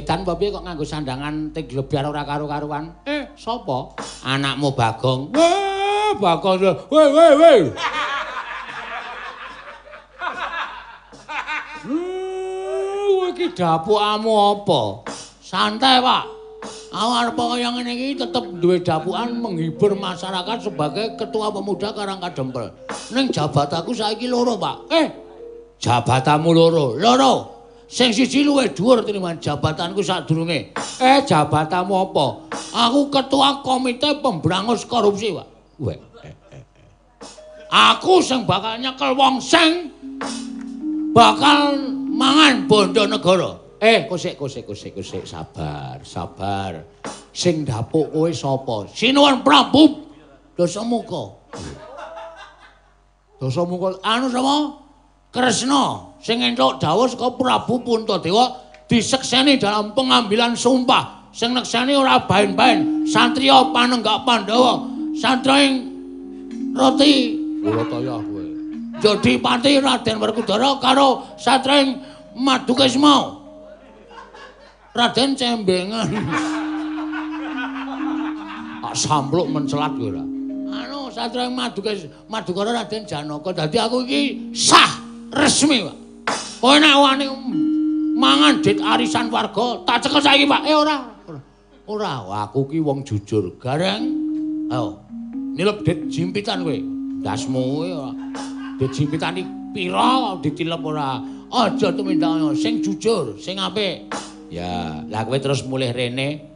edan apa piye kok nganggo sandangan ting glebyar ora karo-karuan? Eh, sapa? Anakmu Bagong. Wah, Bagong. Weh, weh, weh. Wah, iki dapukamu apa? Santai, Pak. Aku arep kaya ngene iki tetep duwe dapukan menghibur masyarakat sebagai ketua pemuda Karangkadempel. Ning jabatanku saiki loro, Pak. Eh, jabatanmu loro. Loro. Sing siji luwih dhuwur tinimbang jabatanku sadurunge. Eh, jabatanmu apa? Aku ketua komite pemberangus korupsi, Pak. Weh. Aku sing bakal nyekel wong sing bakal mangan bondo negara. Eh, kosek, kosek, kosek, kosek, sabar, sabar. Sing dapuk kowe sapa? Sinuwun Prabu Dasamuka. Dasamuka anu sapa? Kresna sing entuk dawuh saka Prabu Puntadewa disekseni dalam pengambilan sumpah. Sing nekseni ora bain-bain satriya panenggak Pandhawa. Satriya roti. Ulataya kowe. Jadi pati Raden Werkudara karo satriya Madukesma. Raden Cembengan. Tak sampluk mencelat kowe ora? Anu satriya Madukes Madukara Raden Janaka. Dadi aku iki sah resmi, Pak. Kowe nek wani mangan dit arisan warga, tak cekel saiki, Pak. Eh ora. Ora, aku ki wong jujur. Gareng. Ayo. Nilep dit jimpitan kowe. Dasmu kowe. Dit jimpitan iki pira ditilep ora? Aja tumindak sing jujur, sing apik. Ya, lah kowe terus mulih rene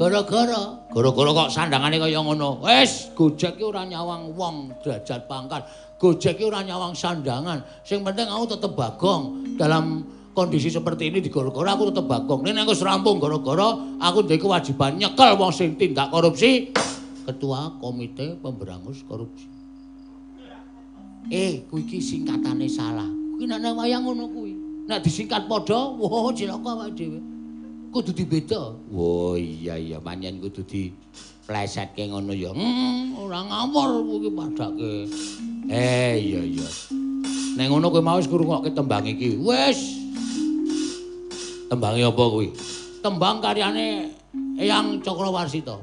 gara-gara gara-gara kok sandangane kaya ngono. Wis, gojek ki ora nyawang wong derajat pangkat. Gojek ora nyawang sandangan. Sing penting aku tetep bagong dalam kondisi seperti ini di gara-gara aku tetep bagong. Nek aku rampung gara-gara aku duwe kewajiban nyekel wong sing tindak korupsi. Ketua Komite Pemberangus Korupsi. Eh, kuwi iki singkatane salah. Kuwi nek wayang ngono kuwi. Nek disingkat padha, wah cilaka awake dhewe. Kudu dibeda. Oh iya iya, panjen kudu di plesetke ngono ya. Hmm, ora ngawur kuwi padake. Eh iya iya. Nek ngono kowe mau wis ngrungokke tembang iki. Wis. Tembange apa kuwi? Tembang karyane Eyang Cakrawarsita.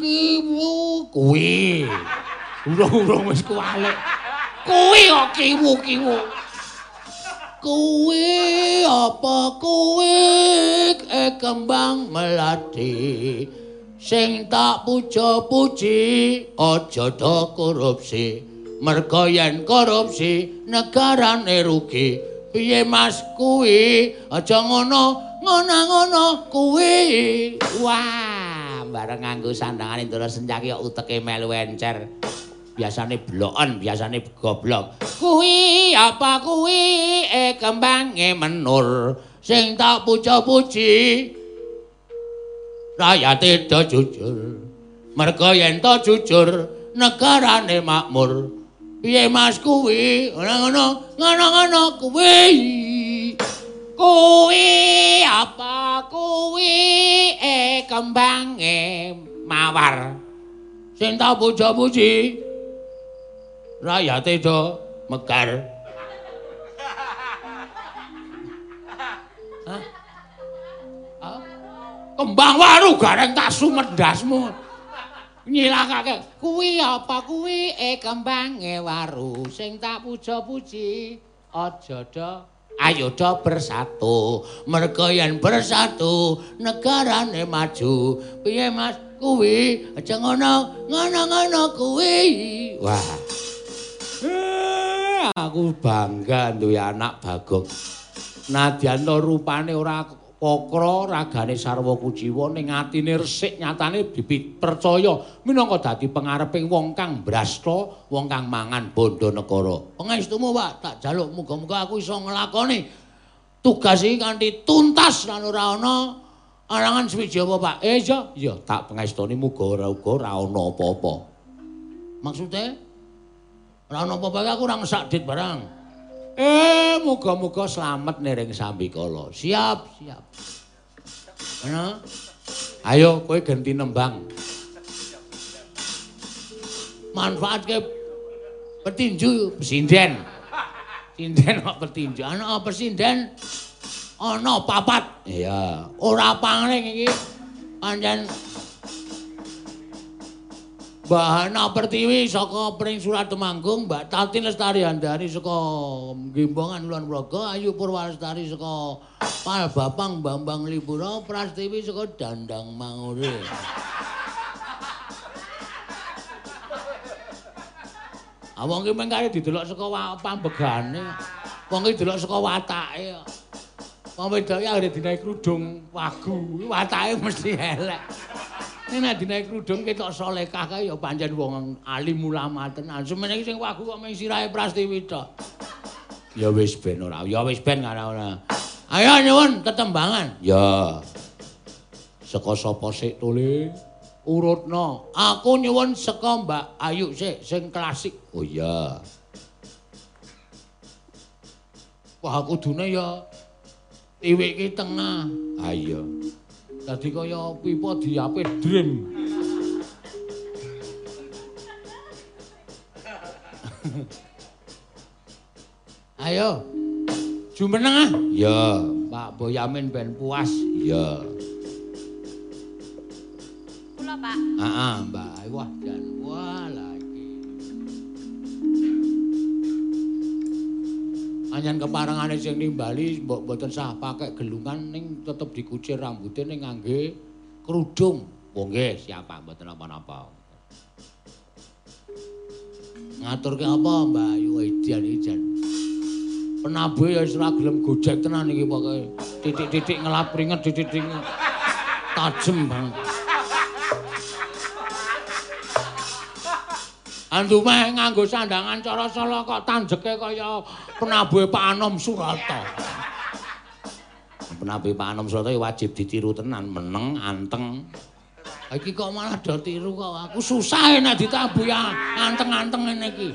Kiwu kuwi. Urung-urung wis kuwalik. Kuwi kok kiwu-kiwu. Kuwi apa? Kuwi eh kembang melati. sing tak puja-puji aja do korupsi. Merga yen korupsi negarane rugi. Piye mas? Kuwi aja ngono ngono-ngono kuwi. Wah bareng nganggo sandangan Indra Sencaki kok uteke melu encer biasane bloken biasane goblok kuwi apa kuwi e kembange menur sing tak puja-puji rakyate do jujur. Merga yen to jujur, negarane makmur. Piye Mas kuwi? Ngono-ngono, ngono-ngono kuwi. Kuwi apa kuwi? Eh kembange mawar. Sing tak puja-puji. Rakyate do mekar. kembang waru gareng tak sumedasmu nyilakake kuwi apa kuwi? E kembange waru sing tak puja-puji. Aja do ayo do bersatu. Merga yen bersatu negarane maju. Piye mas? Kuwi? Aja ngono ngono-ngono kuwi. Wah eh, aku bangga duwe anak bagong nadyan rupane ora Kokro ragane sarwa kuciwa ning atine resik nyatane bibit percaya minangka dadi pangareping wong kang brasta, wong kang mangan bondo negara. Pangestumu, Pak, tak jaluk muga-muga aku iso nglakoni tugas iki kanthi tuntas lan ora ana arangan swiji apa, Pak? Eh, iya, iya, tak pangestoni muga ora uga ora ana apa-apa. Maksude? Ora ana apa-apa aku ora ngesak dit barang. Eh, muga-muga slamet nering sambikala. Siap, siap. Ana? Ayo kowe ganti nembang. Manfaatke petinju sinden. Sinden kok petinju. Ana apa sinden? ana papat. Iya. Ora pangling iki pancen Bahana Pertiwi saka Pring Surat Temanggung, Mbak Tati Lestari Andari saka Gimbongan Luan Praga, Ayu Purwalestari saka Pal Bapang Bambang Lipura, Prastiwi saka Dandang Mangure. Ah wong ki mengkare didelok saka pambegane. Wong ki didelok saka watake. Wong wedok ya dinaik kerudung wagu, watake mesti elek. Nek nek dinaik kerudung ketok salehah kae ya pancen wong alim ulama tenan. Semene iki sing wagu kok mung sirahe Prastiwi tok. Ya wis ben ora. Ya wis ben ora ora. Ayo nyuwun ketembangan. Ya. Saka sapa sik tole? urutna. Aku nyuwun saka Mbak Ayu sik sing klasik. Oh iya. Wah kudune ya iwiki tengah. Ah iya. Dadi kaya pipa diape dream. Ayo. Jumeneng ah. Ya. Pak Boyamin ben puas. Ya. Kula, Pak. Heeh, Mbak. Wah, jan wah Anyan keparengane sing nimbali mbok mboten sah pakai gelungan ning tetep dikucir rambutnya ning ngangge kerudung. Oh nggih, siapa mboten apa-apa. Ngaturke apa, Mbak Ayu Ijan Ijan? Penabuhe ya wis ora gelem gojek tenan iki pokoke. Titik-titik ngelap ringet, titik-titik tajem banget. Andu meh nganggo sandangan cara sala kok tanjeke kaya penabuhe Pak Anom Surata. Penabe Pak Anom Surata wajib ditiru tenan, meneng, anteng. Iki kok malah do tiru kok aku susah nek ditabuh ya anteng-anteng ngene iki.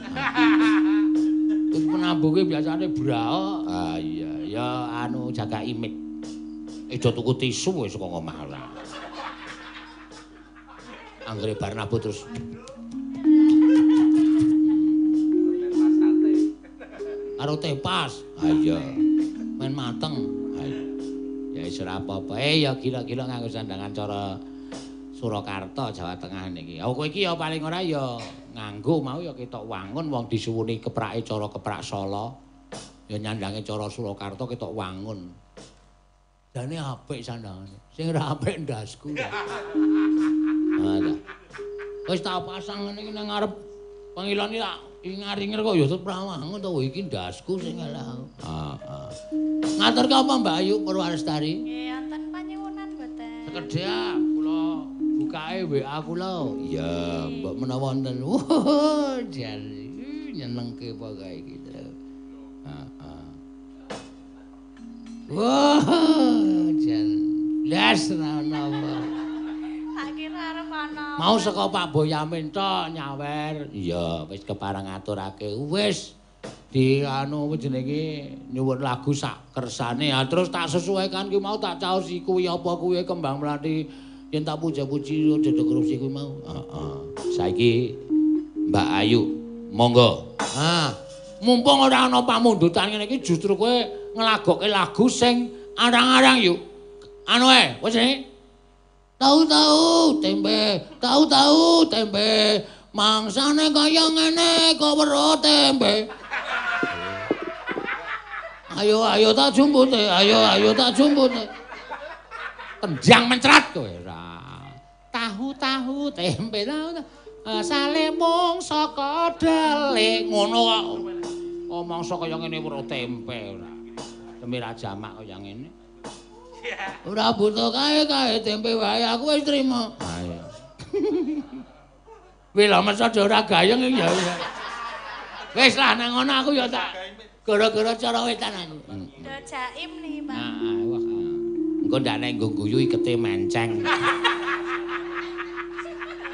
Penabuhe biasane brao. Ah iya, ya anu jaga imit. Ejo tuku tisu wis kok ngomah. Anggere bar nabuh terus karo tepas. Ah iya. Men mateng. Ya wis ora apa-apa. Eh ya gila-gila nganggo sandangan cara Surakarta Jawa Tengah niki. Aku iki ya paling ora ya nganggo mau ya ketok wangun wong disuwuni keprake cara keprak Solo. Ya nyandange cara Surakarta ketok wangun. Jane apik sandangane. Sing ora apik ndasku. Ah ta. Wis tak pasang ngene iki nang ngarep pangilon iki tak ingar-ingir kok ya tetep rawangun to iki ndasku sing alah. Ah, ah. Ngatur ke apa Mbak Ayu Purwalestari? Nggih, wonten panyuwunan mboten? Sekedhap kula bukake WA kula. Iya, Mbok menawa wonten. Jan nyenengke pokoke iki. ah, ah. Wah, jan las napa. Tak kira arep ana. Mau saka Pak Boyamin tok nyawer. Iya, wis kepareng ngaturake. Wis di anu jenenge nyuwun lagu sak kersane. Ha terus tak sesuaikan ki mau tak caos iku kuwi apa kuwi kembang melati yen tak puja-puji dodok korupsi kuwi mau. Heeh. Saiki Mbak Ayu, monggo. Ah, mumpung ora ana pamundutan ngene iki justru kowe nglagokke lagu sing arang-arang yuk. Anu ae, wis iki. Tahu-tahu tempe, tahu-tahu tempe. Mangsane kaya ngene kok weruh tempe. Ayo ayo tak jumpute, ayo ayo tak jumpute. Kenjang mencrat kowe ora. Tahu-tahu tempe tahu. Asale mung saka delik ngono kok. Omong saka kaya ngene weruh tempe ora. Demi ra jamak kaya ngene. Ora butuh kae kae tempe wae aku wis trima. Ayo. Wis lah masa ora gayeng ya. ya. Wis lah nang ngono aku ya tak gara-gara cara wetan aku. Do jaim nih, Pak. Heeh, wah. Engko ndak nek nggo guyu ikete menceng.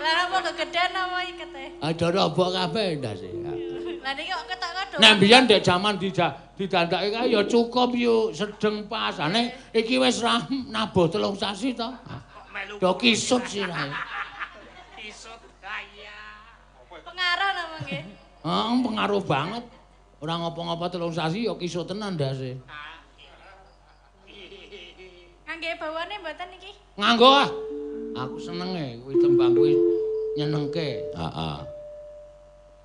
Lah apa kegedean apa ikete? Ada robok kabeh ndase. Lah niki kok ketok kado. Nek mbiyen ndek jaman dija didandake kae ya cukup yuk sedeng pas. Ane iki wis ra nabuh telung sasi to. Do kisut sirahe. Pengaruh napa nggih? Heeh, pengaruh banget. Ora ngopo-ngopo telung sasi ya kisut tenan ndase. Kangge bawane mboten iki? Nganggo ah. Aku seneng e kuwi tembang kuwi nyenengke. Heeh.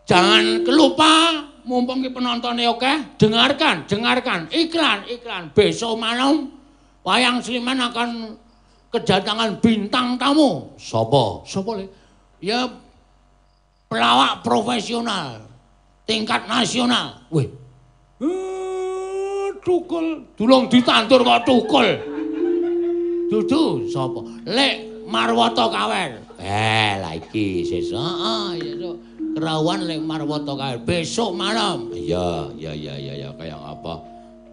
Jangan kelupa mumpung ki penontonnya oke, dengarkan, dengarkan iklan, iklan. Besok malam Wayang Sliman akan kedatangan bintang tamu. Sopo? Sopo le? Ya pelawak profesional tingkat nasional. Weh. Eh, tukul. Tulung ditandur kok tukul. Dudu sapa? Lek Marwata Kawer. Eh, lah iki sesuk. Heeh, sesuk kerawan lek Marwata Kawer besok malam. Iya, iya, iya, iya, ya, kayak apa?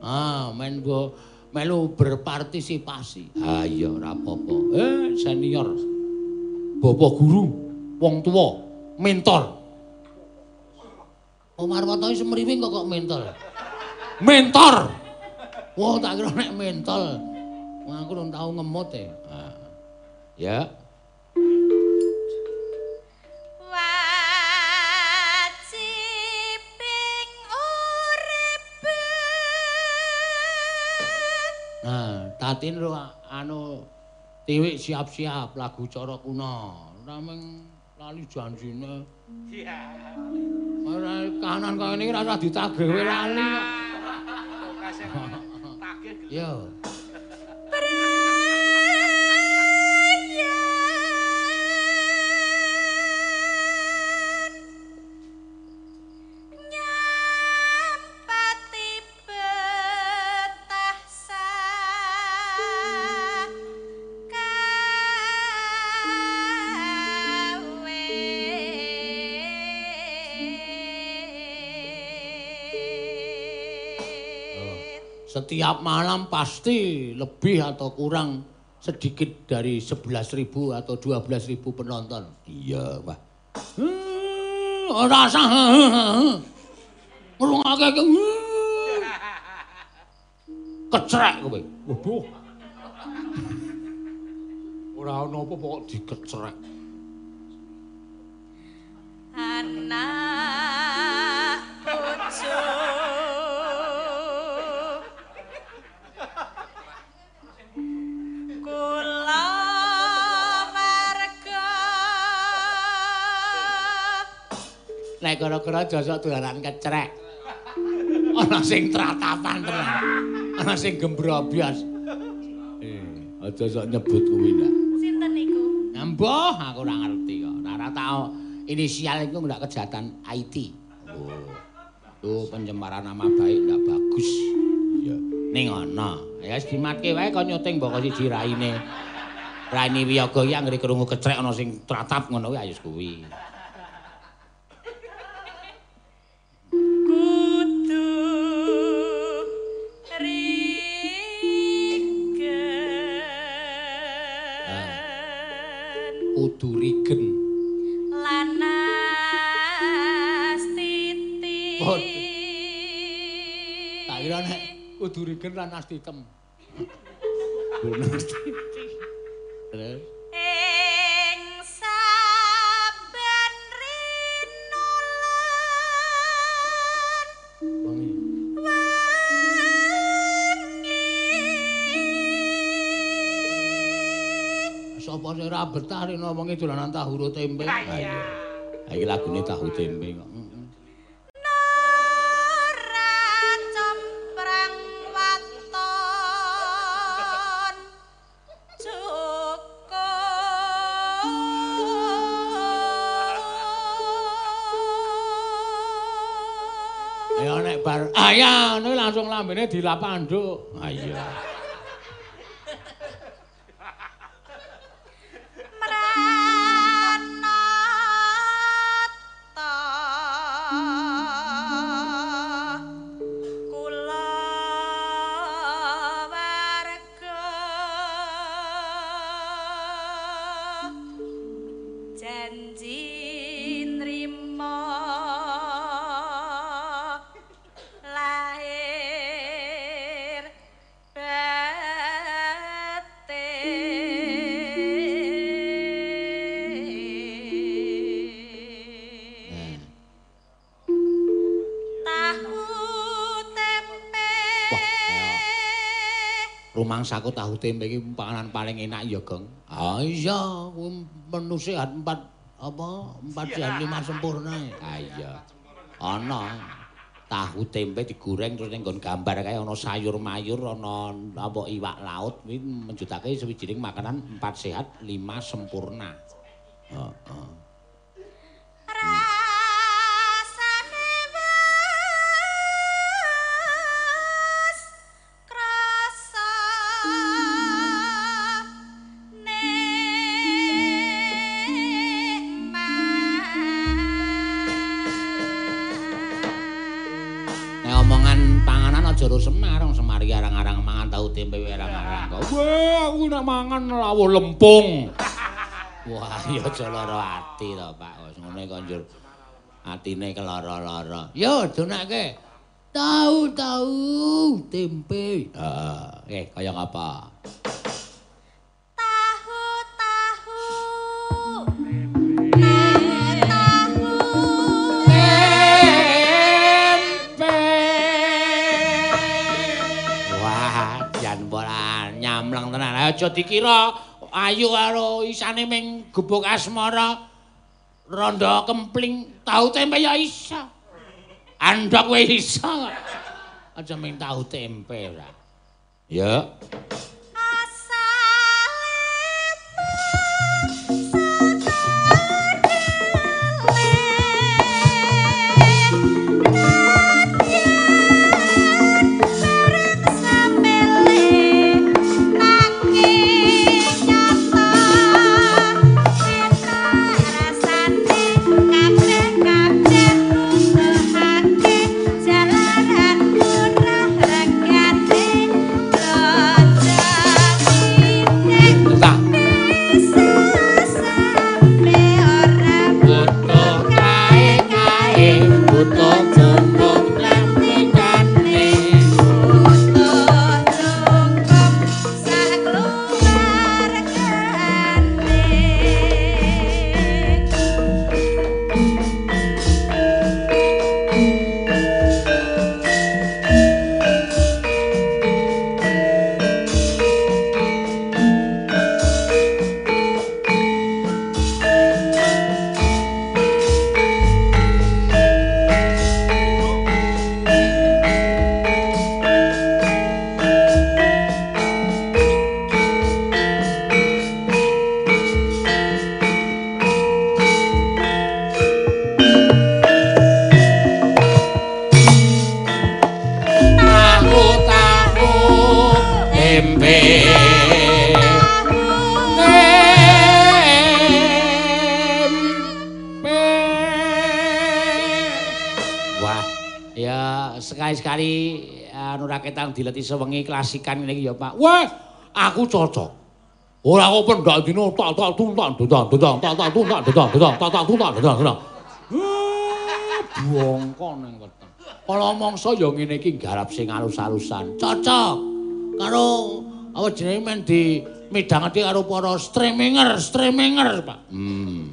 Ah, main go melu berpartisipasi. Ah, iya, ora apa-apa. Eh, senior. Bapak guru, wong tua, mentor. Oh, Marwata iki semriwing kok kok mentor. Mentor. Wah, tak kira nek mentor. Wah, aku belum tahu ngemot e. Ah. Ya. Tatin ro anu tiwik siap-siap lagu cara kuno. Nameng lali janjine. Iya. Ora kanan kaya niki ora usah ditagihwe lali kok. Yo. Setiap malam pasti lebih atau kurang sedikit dari 11.000 atau 12.000 penonton. Iya, Mbah. Hmm, ora usah. Ngrungokake ki. Kecrek kowe. Waduh. Ora ana apa pokok dikecrek. Nek kira-kira josok dolanan kecrek. Ana sing tratapan tenan. Ana sing gembrobyos. Eh, aja sok nyebut kuwi ndak. sinten niku Mbah, aku ora ngerti kok. Ora ora tau inisial iku ndak kejahatan IT. Oh. Tuh pencemaran nama baik ndak bagus. Iya. Ning ana. Ya wis dimatke wae kok nyuting mbok siji raine. Raine Wiyaga iki anggere krungu kecrek ana sing tratap ngono kuwi ayo kuwi. Rigen lan. Terus saben rinolan wengi. Sapa sing ora betah rene wengi dolanan tahu tempe. Iya. Iki lagune tahu tempe kok. Lambene dilapanduk. Ah, iya. Rumangsaku tahu tempe iki panganan paling enak ya, Gong. Ah iya, kuwi menu sehat empat apa? Empat sehat lima sempurna. Ah iya. Ana tahu tempe digoreng terus ning nggon gambar kae ana sayur mayur, ana apa iwak laut kuwi menjutake sewijining makanan empat sehat lima sempurna. Heeh. Omongan panganan aja ro semar, wong semari arang-arang mangan tahu tempe arang-arang. Wah, aku nek mangan lawuh lempung. Wah, ya aja lara ati to, Pak. Wis ngene kok njur atine kelara-lara. Yo, donake. Tahu tahu tempe. Heeh, eh kaya ngapa? Aja dikira ayu karo isane ming gubuk asmara. Rondo kempling tahu tempe ya iso. Andhok wae iso. Aja ming tahu tempe ora. Ya. Sewengi klasikan ini ya Pak. Wah, aku cocok. Ora kok pendak dino tak tak tuntak dodang dodang tak tak tuntak dodang dodang tak tak tuntak dodang dodang. Wah, bongko nang weteng. Kala mangsa ya ngene iki garap sing alus-alusan. Cocok karo apa jenenge men di midhangake karo para streaminger, streaminger, Pak. Hmm.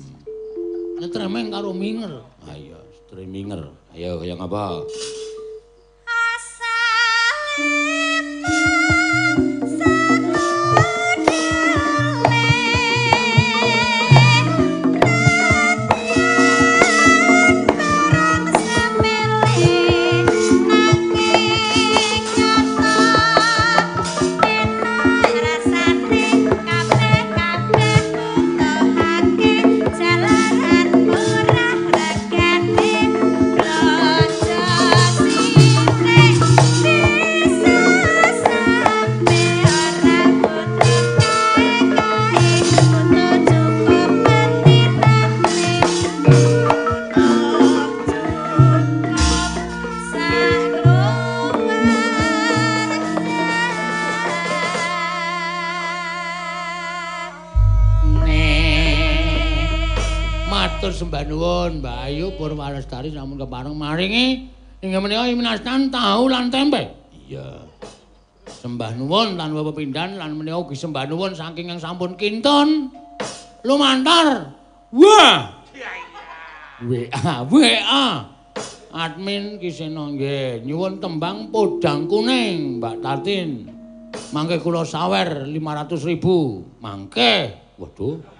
Streaming karo minger. Ayo, streaminger. Ayo kaya ngapa? Música sembah nuwun, Mbak Ayu Lestari sampun kepareng maringi inggih menika minastan tahu lan tempe. Iya. Sembah nuwun tanpa pepindhan lan menika ugi sembah nuwun saking yang sampun kinten. Lumantar. Wah. WA, WA. Admin Kisena nggih nyuwun tembang podang kuning, Mbak Tatin. Mangke kula sawer 500 ribu. Mangke. Waduh.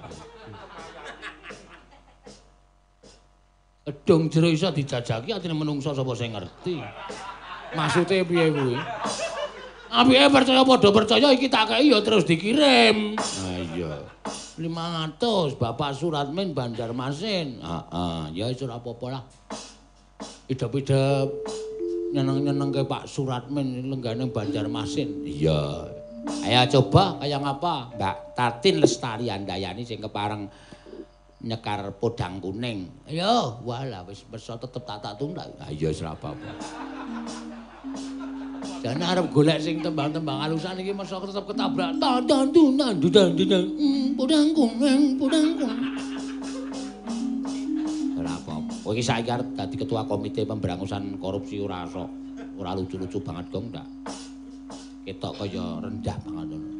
Edung jero iso dijajaki atine menungsa sapa sing ngerti. Maksude piye kuwi? Apike percaya padha percaya iki tak kei ya terus dikirim. Ha iya. 500 Bapak Suratmin Banjarmasin. Heeh, ya wis ora apa-apa lah. Idep-idep nyeneng-nyenengke Pak Suratmin lenggane Banjarmasin. Iya. Ayo coba kaya ngapa? Mbak Tatin Lestari Andayani sing kepareng nyekar podang kuning. Ayo, wala wis beso tetep tak tak tundak. Ha iya wis ora apa-apa. Jane arep golek sing tembang-tembang alusan iki mesti tetep ketabrak. Dan dan dan dan dan podang kuning, podang kuning. Ora apa-apa. Kowe iki saiki arep dadi ketua komite pemberangusan korupsi ora sok. Ora lucu-lucu banget gong ndak. Ketok kaya rendah banget ngono.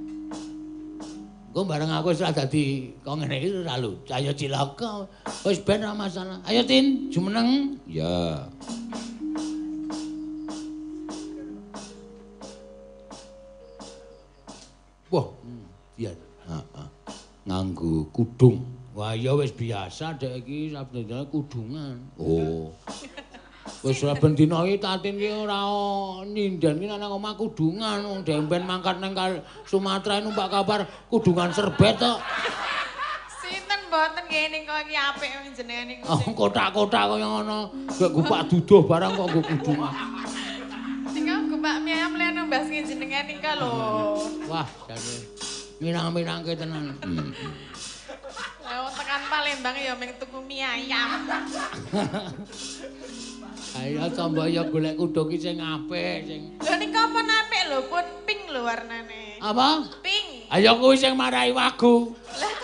Engko bareng aku wis dadi kok ngene iki ora lucu. Ayo cilaka. Wis ben ora masalah. Ayo Tin, jumeneng. Ya. Wah, iya. Heeh. Nganggo kudung. Wah, ya wis biasa dek iki sabdene kudungan. Oh. Wis saben dina iki tatin ki ora ninden ki nang omah kudungan. Demben mangkat nang Sumatera numpak kapar kudungan serbet tok. Sinten mboten kene kok iki apik jenengan niku. Oh, kotak-kotak kaya ngono. Gek gupak duduh barang kok nggo kudungan. Sing aku Mbak Mia mlene mbas jenengan niku lho. Wah, jane minang-minangke tenan. Lah wong tekan Palembang ya ming tuku mie ayam. Ayo coba ya golek kudung ki sing apik sing Lho niku apa apik lho pun pink lho warnane. apa? Pink. Ayo kuwi sing marai wagu.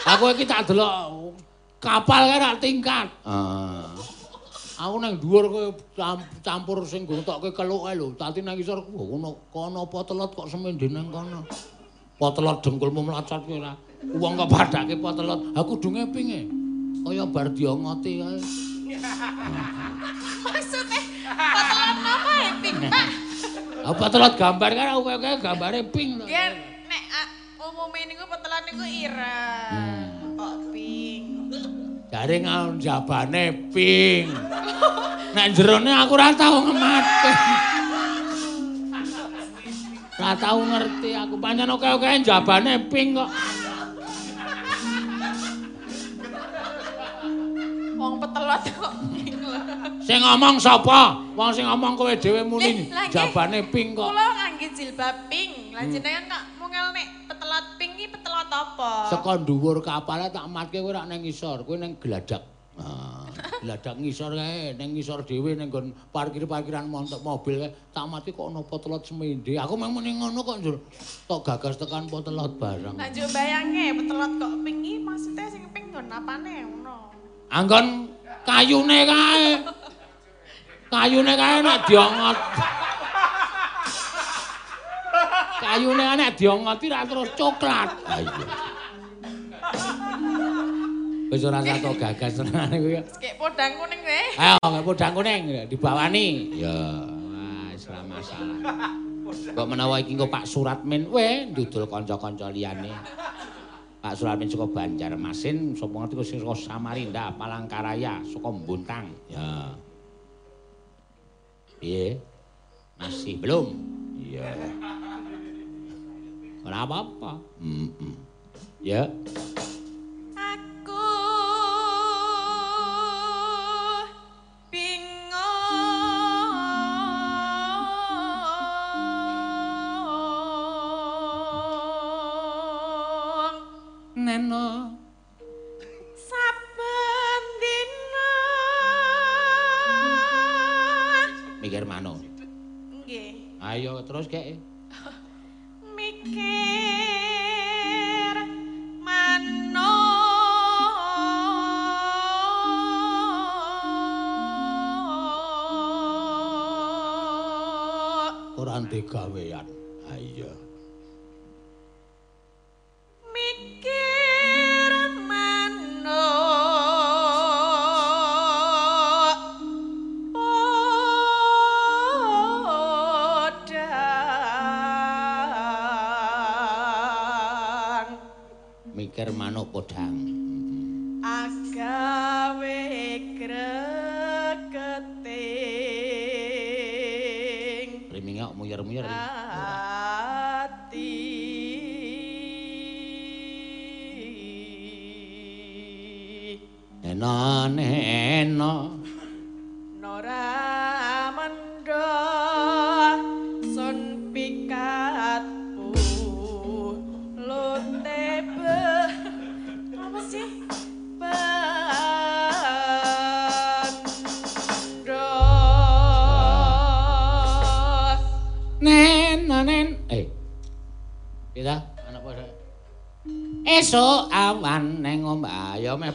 Aku iki tak delok kapal kae rak tingkat. Ah. Aku nang dhuwur kowe cam- campur sing gontokke keluke lho. Tadi nang isor kono kono apa telot kok semende nang kono. Potelot dengkulmu mlacot kowe ora. Wong kok padhake potelot. Ha kudunge pinge. Kaya bar diongoti kae. Maksudnya potelan apa ya pink Pak? Ha potelot gambar kan aku kaya gambare pink. to. Ya nek ah, umume niku potelan niku ireng. Hmm. Kok pink? Jare ngaun jabane pink. Nek jerone aku ora tau ngemate. Ora tau ngerti aku pancen oke-oke jabane pink kok. Wong petelot kok pink lho. Sing ngomong sapa? Wong sing ngomong kowe dhewe muni jabane pink kok. Kula ngangge jilbab pink. Lah Hmm. jenengan kok mungel nek petelot pink iki petelot apa? Saka dhuwur kapale tak matke kowe rak nang ngisor, kowe nang gladak. Nah, gladak ngisor kae, nang ngisor dhewe nang nggon parkir-parkiran montok mobil kae, tak matke kok ana potelot semende. Aku mung muni ngono kok njur tok gagas tekan potelot bareng. Lah njuk bayange petelot kok pink iki maksudnya sing pink nggon apane ngono. Anggon kayune kae. Kayune kae nek diongot. Kayune nek diongoti ra terus coklat. Ha iya. Wis ora sato gagas tenan kuwi. Kayak podang kuning kowe. Ayo nggak podang kuning dibawani. Ya, wis ora masalah. Kok menawa iki engko Pak Suratmin we ndudul kanca-kanca liyane. Pak Suratmin saka Banjarmasin, sapa ngerti sing saka Samarinda, Palangkaraya, saka Buntang. Ya. Piye? Masih belum? Iya. Ora apa-apa. Heeh. Ya. Terus kek. mikir mano Ora ndek gawean.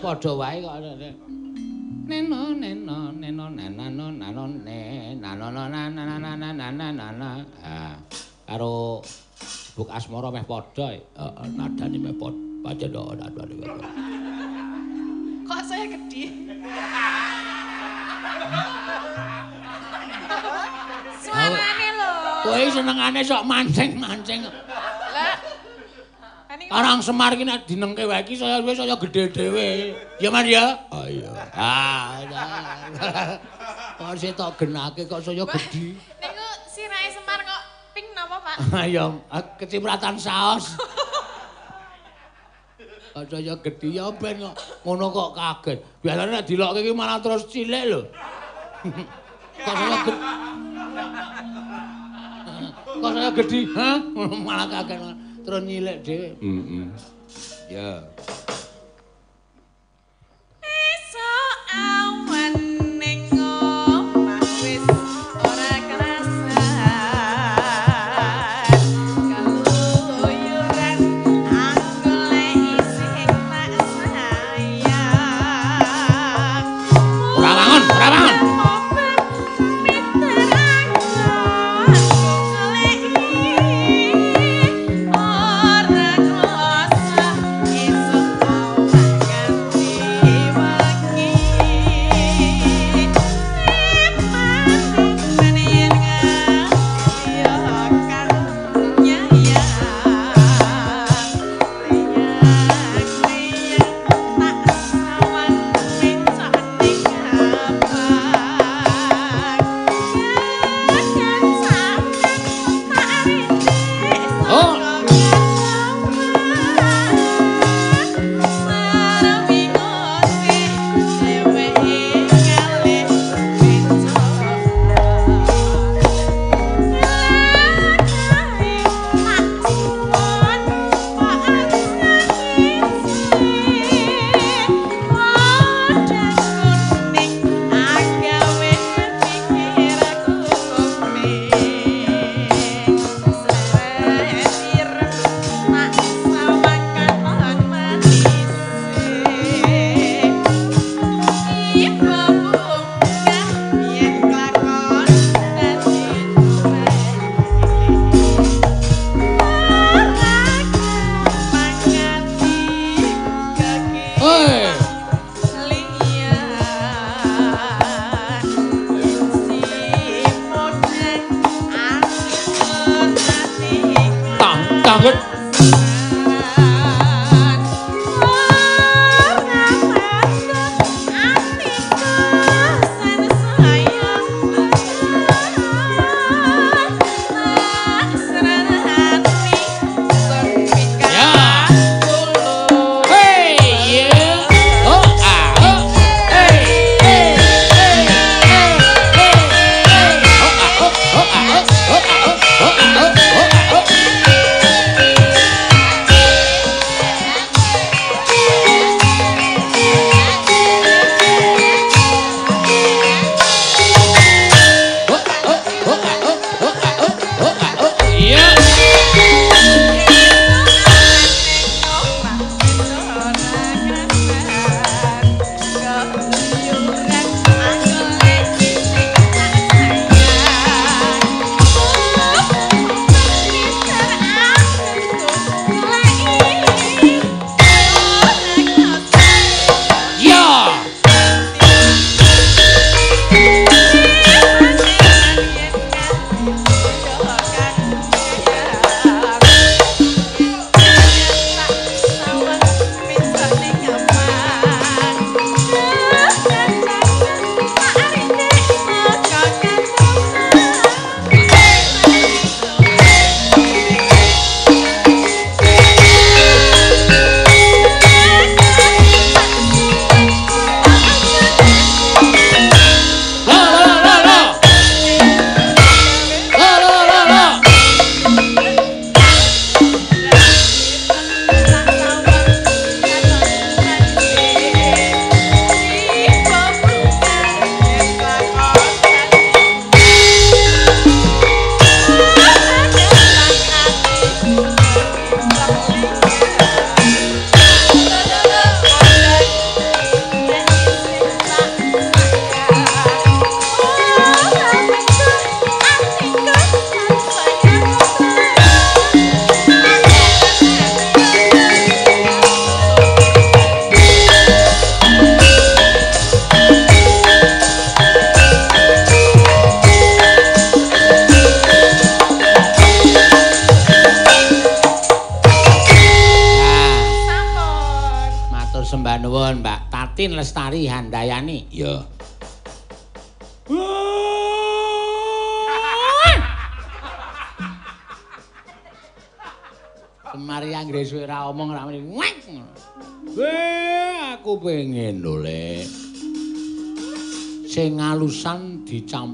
Padha wae kok. Neno neno neno nana no nano ne nano no nana nana nana nana. Ah, karo buk asmara meh padha. Heeh, nadane meh padha. Pancen kok nadane meh padha. kok saya gede suarane lho Kowe senengane sok mancing-mancing. Karang Semar ki nek dinengke wae iki saya wis saya gedhe dhewe. Ya Man ya? Oh iya. Ah. Kok sik tok genake kok saya gedhi. niku sirahe Semar kok pink napa Pak Ayo, ah, kecipratan saos. Kok saya gedhi ya ben kok ngono kok kaget. Biasane nek dilokke iki malah terus cilik lho. Kok saya gedhi. Kok saya gedhi, ha? Malah kaget terus nyilek dhewe. Heeh. Ya.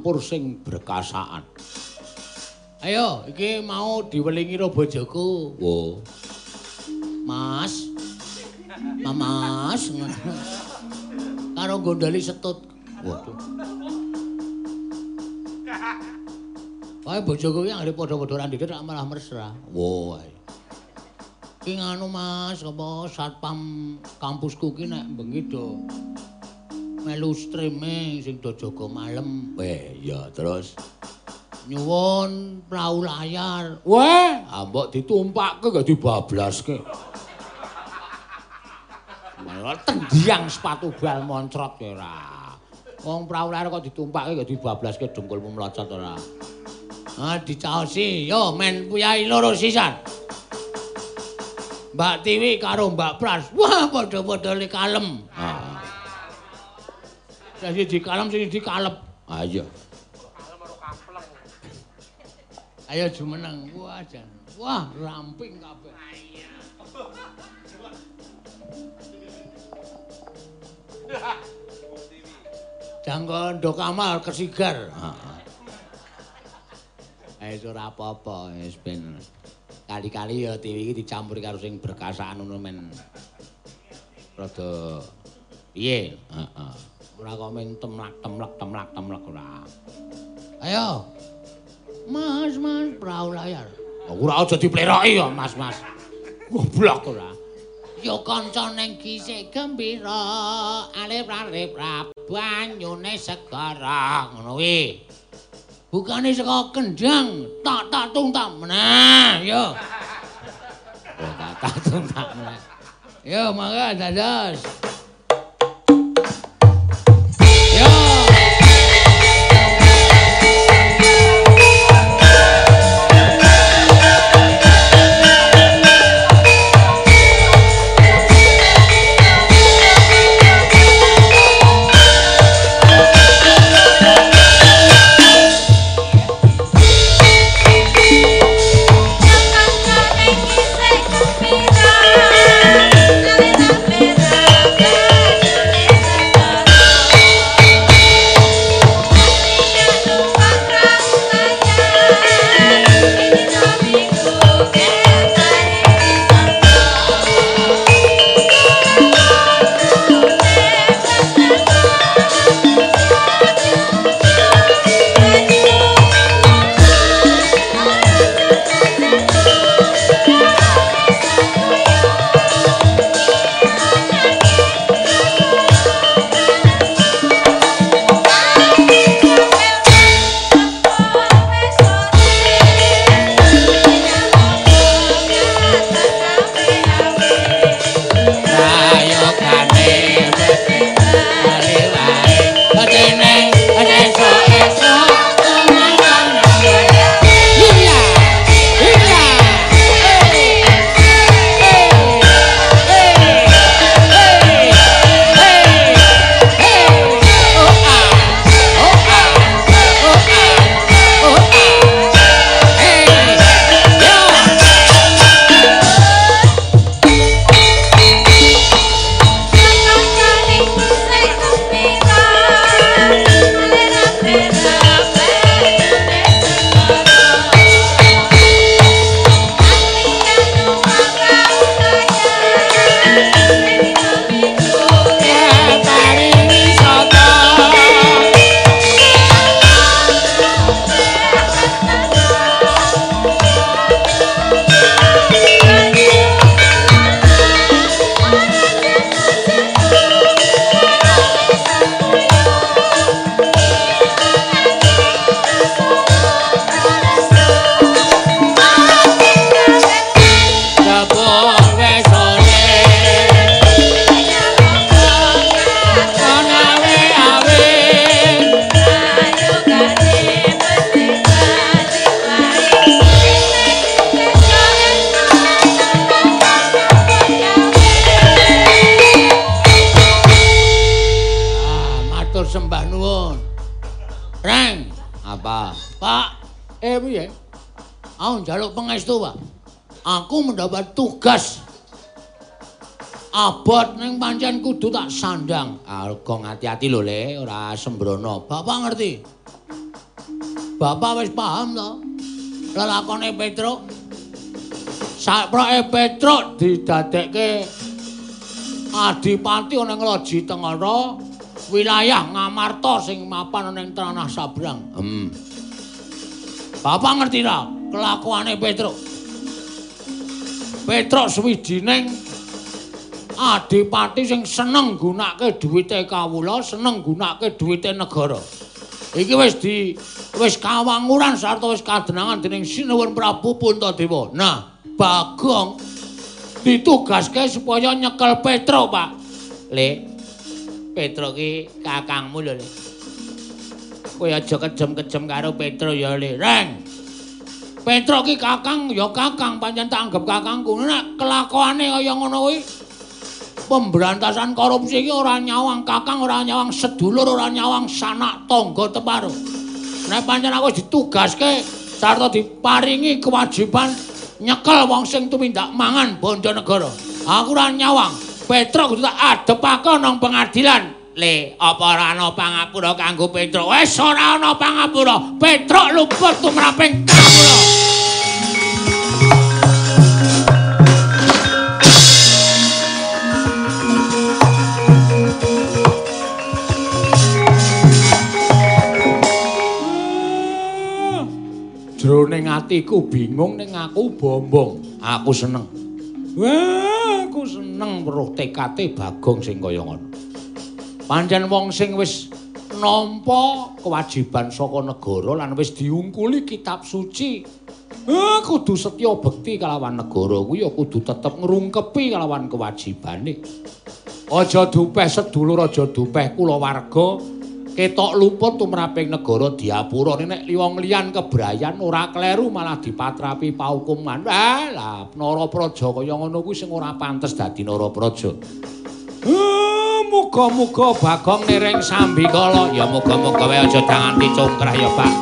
Dicampur sing berkasaan. Ayo, iki mau diwelingi ro bojoku. Wo. Mas. Mamas. Karo gondali setut. Waduh. Wae bojoku ki anggere padha-padha randhite tak malah mesra. Wo. Ki nganu Mas, apa satpam kampusku ki nek bengi do melu streaming sing do jaga malem. Eh, ya terus. Nyuwun prau layar. Weh, ambok ditumpakke gak dibablaske. Malah tendiang sepatu bal moncrot ya ora. Wong prau layar kok ditumpakke gak dibablaske dengkulmu mlocot ora. Ah dicaosi, yo men puyai loro sisan. Mbak Tiwi karo Mbak Pras. Wah, padha-padha le kalem. Ah, Sing siji kalem, sing siji kalep. ayo. Ayo jumeneng. Wah, jan. Wah, ramping kabeh. Jangkon do kamal kesigar. Heeh. Eh ora apa-apa, wis ben kali-kali ya TV iki dicampur karo sing berkasaan ngono men. Rada piye? Heeh. Ora kok men temlak temlak temlak temlak ora. Ayo. Mas, Mas, prau layar. Ora aja dipleroki ya, Mas, Mas. Goblok ora. Yo kanca ning kisik gembira, alip-alip rap banyune segara ngono kuwi. Bukane saka kendang, tak tak tung tak meneh, yo. Oh, tak tak tung tak meneh. Yo, mangga dados. Kudu tak sandang. Alga ngati-ati lho, Le, ora sembrono. Bapak ngerti? Bapak wis paham to? Lelakone Petruk. Saproke Petruk didadekke adipati ana ing Tengara, wilayah Ngamarta sing mapan ana ing tanah Sabrang. Hmm. Bapak ngerti ra kelakuane Petruk? Petruk suwijining adipati sing seneng gunake duwite kawula, seneng gunake duwite negara. Iki wis di wis kawanguran sarta wis kadenangan dening Sinuwun Prabu Puntadewa. Nah, Bagong ditugaske supaya nyekel Petruk, Pak. Le. Petruk ki kakangmu lho, Le. Kowe aja kejem-kejem karo Petruk ya, Le. Reng. Petruk ki kakang ya kakang, pancen tak anggap kakangku. Nek kelakuane kaya ngono kuwi pemberantasan korupsi iki ora nyawang kakang, ora nyawang sedulur, ora nyawang sanak tangga teparo. Nek pancen aku ditugaske sarta diparingi kewajiban nyekel wong sing tumindak mangan bondo negara. Aku ora nyawang. Petruk kudu tak adepake nang pengadilan. Le, apa ora ana pangapura kanggo Petruk? Wis ora ana pangapura. Petruk luput tumraping kawula. Jroning atiku bingung ning aku bombong. Aku seneng. Wah, aku seneng weruh tekate Bagong sing kaya ngono. Pancen wong sing wis nampa kewajiban saka negara lan wis diungkuli kitab suci. Eh, kudu setya bekti kalawan negara kuwi ya kudu tetep ngrungkepi kalawan kewajibane. Aja dupeh sedulur, aja dupeh kulawarga. Ketok luput tumraping negara diapura nek wong liyan kebrayan ora kleru malah dipatrapi paukuman. Ah, lah Narapraja kaya ngono kuwi sing ora pantes dadi Narapraja. Ah, muga-muga Bagong nering sambikala. Ya muga-muga wae aja danganti congkrah ya, Pak.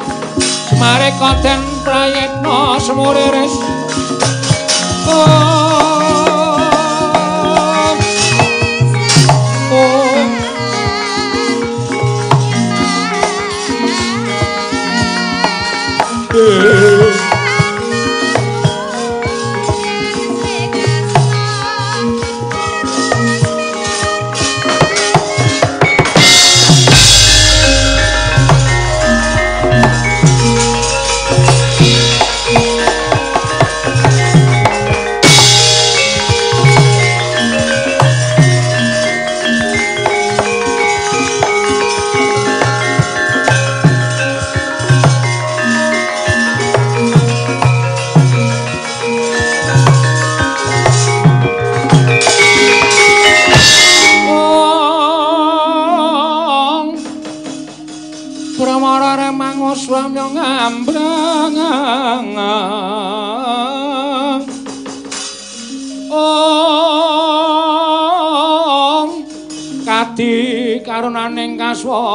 Semare konten prayetna semuriris. Oh. Oh. Wong karunaning kaswase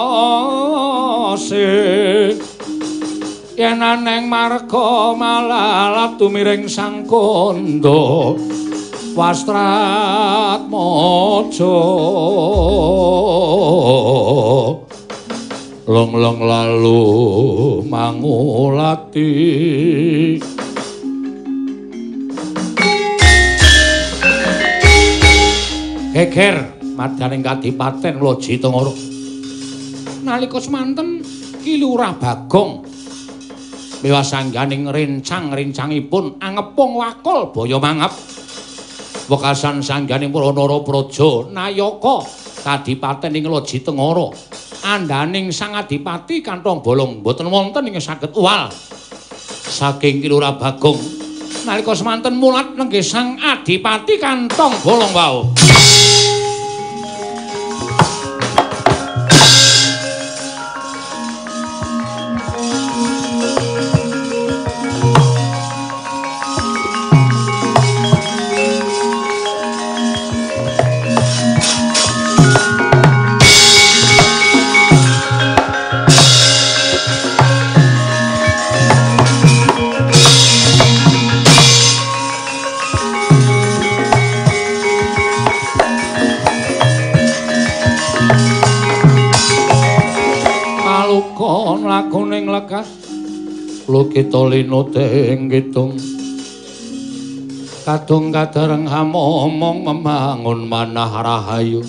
yen aneng marga malalat tumiring sang kondo wastrat mojo. Long-long lalu mangulati. Geger madyaning kadipaten loji tengoro nalika semanten kilurah bagong. Miwasangganing rencang-rencangipun angepung wakul baya mangap. Wekasan sangganing para narapraja nayaka. Kadipaten ing loji tengara andaning sang adipati kantong bolong boten wonten ing saged uwal. Saking kilurah bagong nalika semanten mulat nenggih sang adipati kantong bolong wau kita linute ing kitung kadung kadareng hamomong membangun manah rahayu.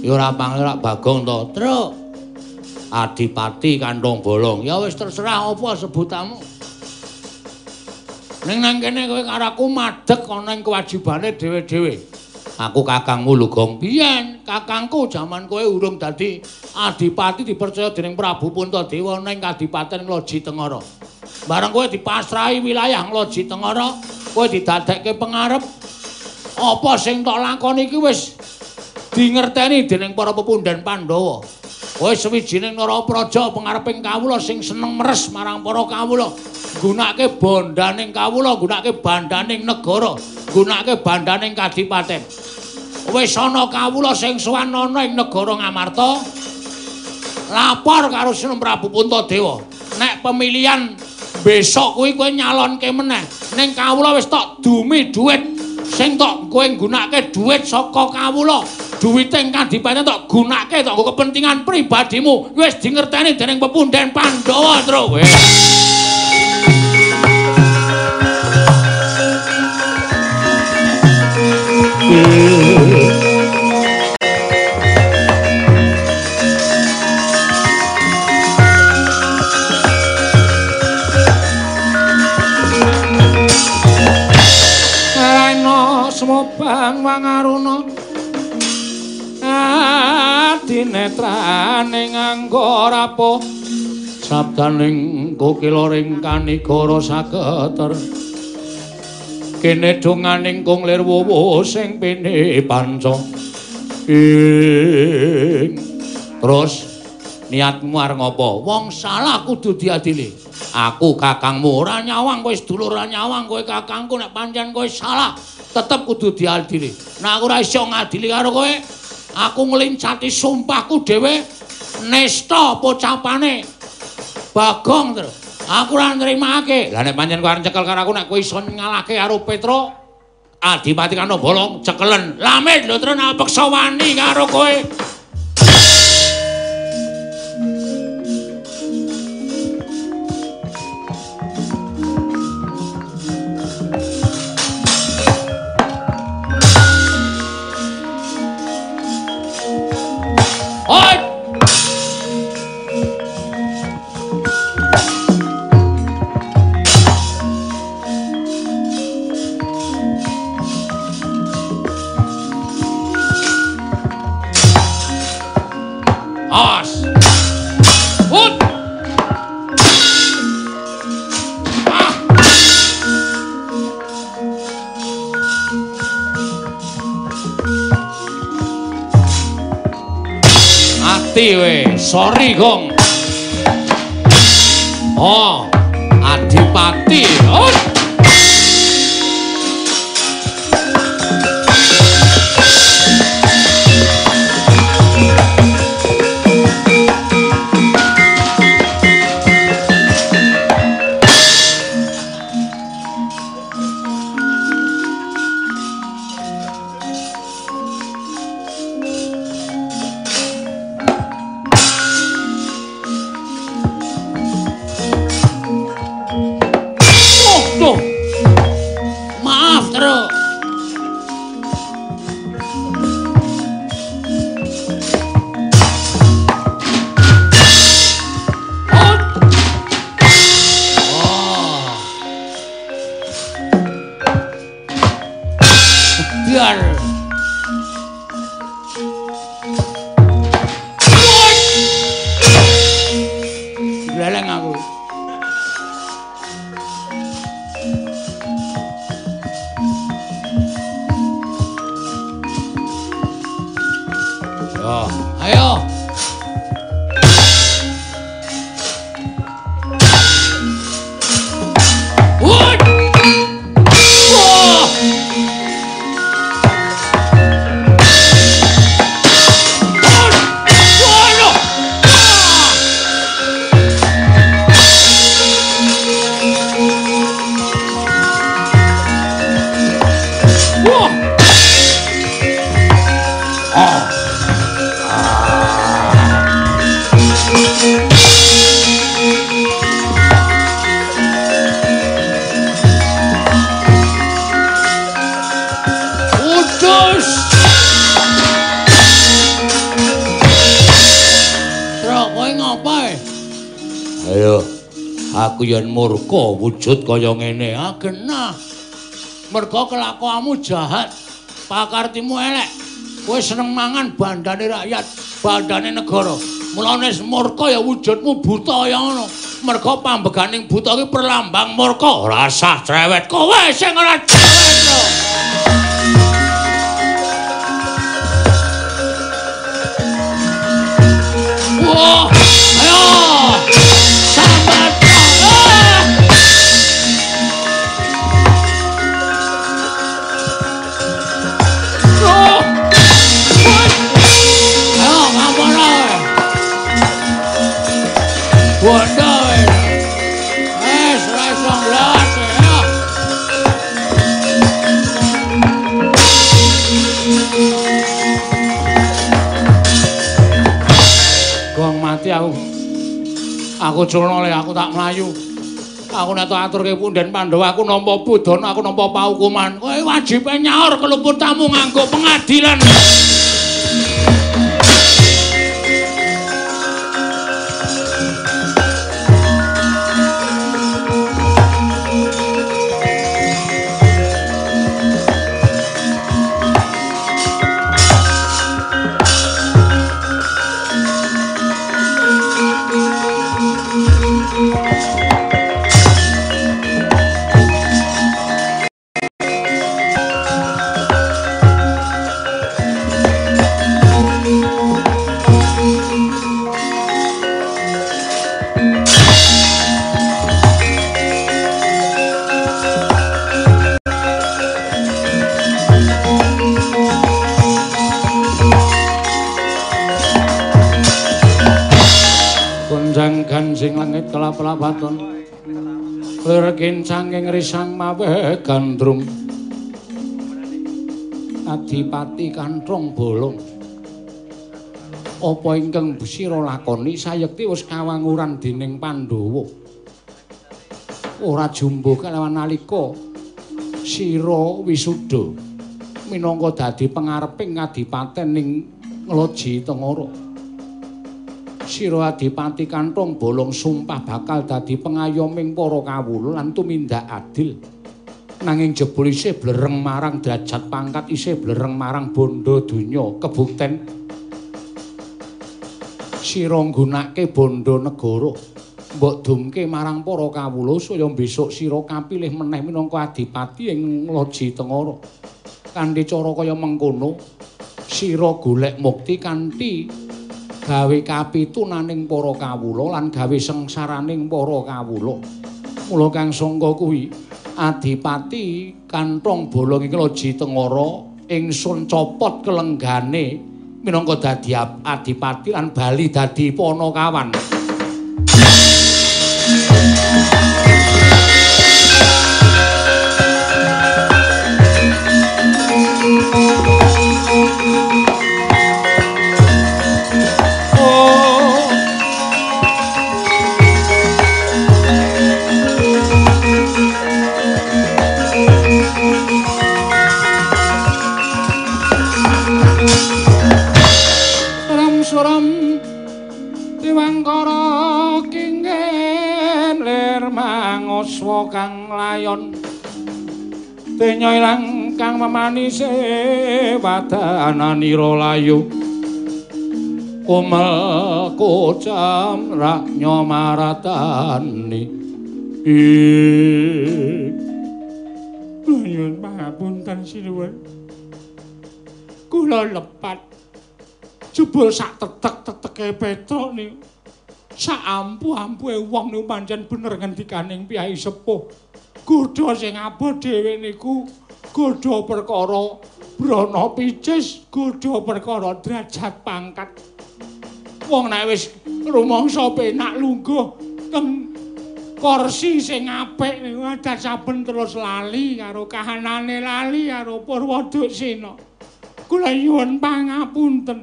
Ya ora panglir bagong to truk. Adipati kantong bolong. Ya wis terserah apa sebutanmu ning nang kene kowe karo aku madhek ana ing kewajibane dhewe-dhewe aku kakangmu Lugong biyen kakangku jaman kowe urung dadi adipati dipercaya dening Prabu Puntadewa ning Kadipaten Ngloji Tengara. Bareng kowe dipasrahi wilayah Ngloji Tengara kowe didadekke pengarep. Apa sing tok lakoni iki wis dingerteni dening para pepundhen Pandhawa kowe sewijining Narapraja pengareping kawula sing seneng meres marang para kawula. Gunakake bondaning kawula gunakake bandaning negara gunakake bandaning kadipaten. Wis ana kawula sing sowan ana ing negara Ngamarta lapor karo Sunan Prabu Puntadewa. Nek pemilihan besok kuwi kowe nyalonke meneh. Ning kawula wis tok dumi dhuwit sing tok kowe nggunakake dhuwit saka kawula duwite ing kadipaten tok gunakake tok kepentingan pribadimu. Wis dingerteni dening pepundhen Pandhawa Ana semobang wangaruna Adinetrane nganggo rapo Sabdaning kokiloring kanigara saketer Kene donganing kung lir wuwu sing pene panca Ing Terus niatmu arep ngopo? Wong salah kudu diadili. Aku kakangmu ora nyawang kowe sedulur ora nyawang kowe kakangku nek pancen kowe salah tetep kudu diadili. Nek aku ora iso ngadili karo kowe, aku nglincati sumpahku dhewe nesta pocapane Bagong terus. Aku ora nrimake. Lah nek pancen kowe arep cekel karo aku nek kowe iso ngalahke karo Petro Adipati kano bolong cekelen. Lamit lho terus nek peksa wani karo kowe. Sorry gong. Oh, wujud kaya ngene. Ah genah. Merga kelakuanmu jahat pakartimu elek. Kowe seneng mangan bandane rakyat bandane negara. Mulane murka ya wujudmu buta ya ngono. Merga pambeganing buta kuwi perlambang murka. Rasah cerewet kowe sing ora cerewet Aku culno le aku tak mlayu. Aku nek tak aturke punden Pandhawa aku nampa budana, aku nampa paukuman. Kowe wajib nyaur keluput nganggo pengadilan. Kincang ing risang mawe gandrung. Adipati kanthong bolong. Apa ingkang sira lakoni sayekti wis kawanguran dening Pandhawa. Ora jumbo kalawan nalika sira wisuda minangka dadi pangareping kadipaten ning Ngloji Tengara. Sira Adipati Kanthong bolong sumpah bakal dadi pengayoming para kawula lan tumindak adil. Nanging jebul isih blereng marang derajat pangkat isih blereng marang bondo donya kebukten sira nggunakake bondo negara mbok dumke marang para kawula saya besok sira kapilih meneh minangka adipati ing Loji Tengara. Kanthi cara kaya mengkono sira golek mukti kanthi gawe kapitunaning para kawula lan gawe sengsaraning para kawula. Mula kang sangka kuwi adipati kanthong bolong iki Loji Tengara ingsun copot kelenggane minangka dadi adipati lan bali dadi panakawan. Kang layon Denya ilang kang memanise wadananira layu. Kumel kocam raknya maratani. Ih Nyuwun pangapunten sinuwun. Kula lepat. Jebul sak tetek-teteke Petruk niku. Sak ampuh-ampuhe wong niku pancen bener ngendikaning piyai sepuh. Godha sing abot dhewe niku godha perkara brana picis, godha perkara derajat pangkat. Wong nek wis rumangsa penak lungguh teng kursi sing apik niku adat saben terus lali karo kahanane lali karo Purwadusena. Kula nyuwun pangapunten.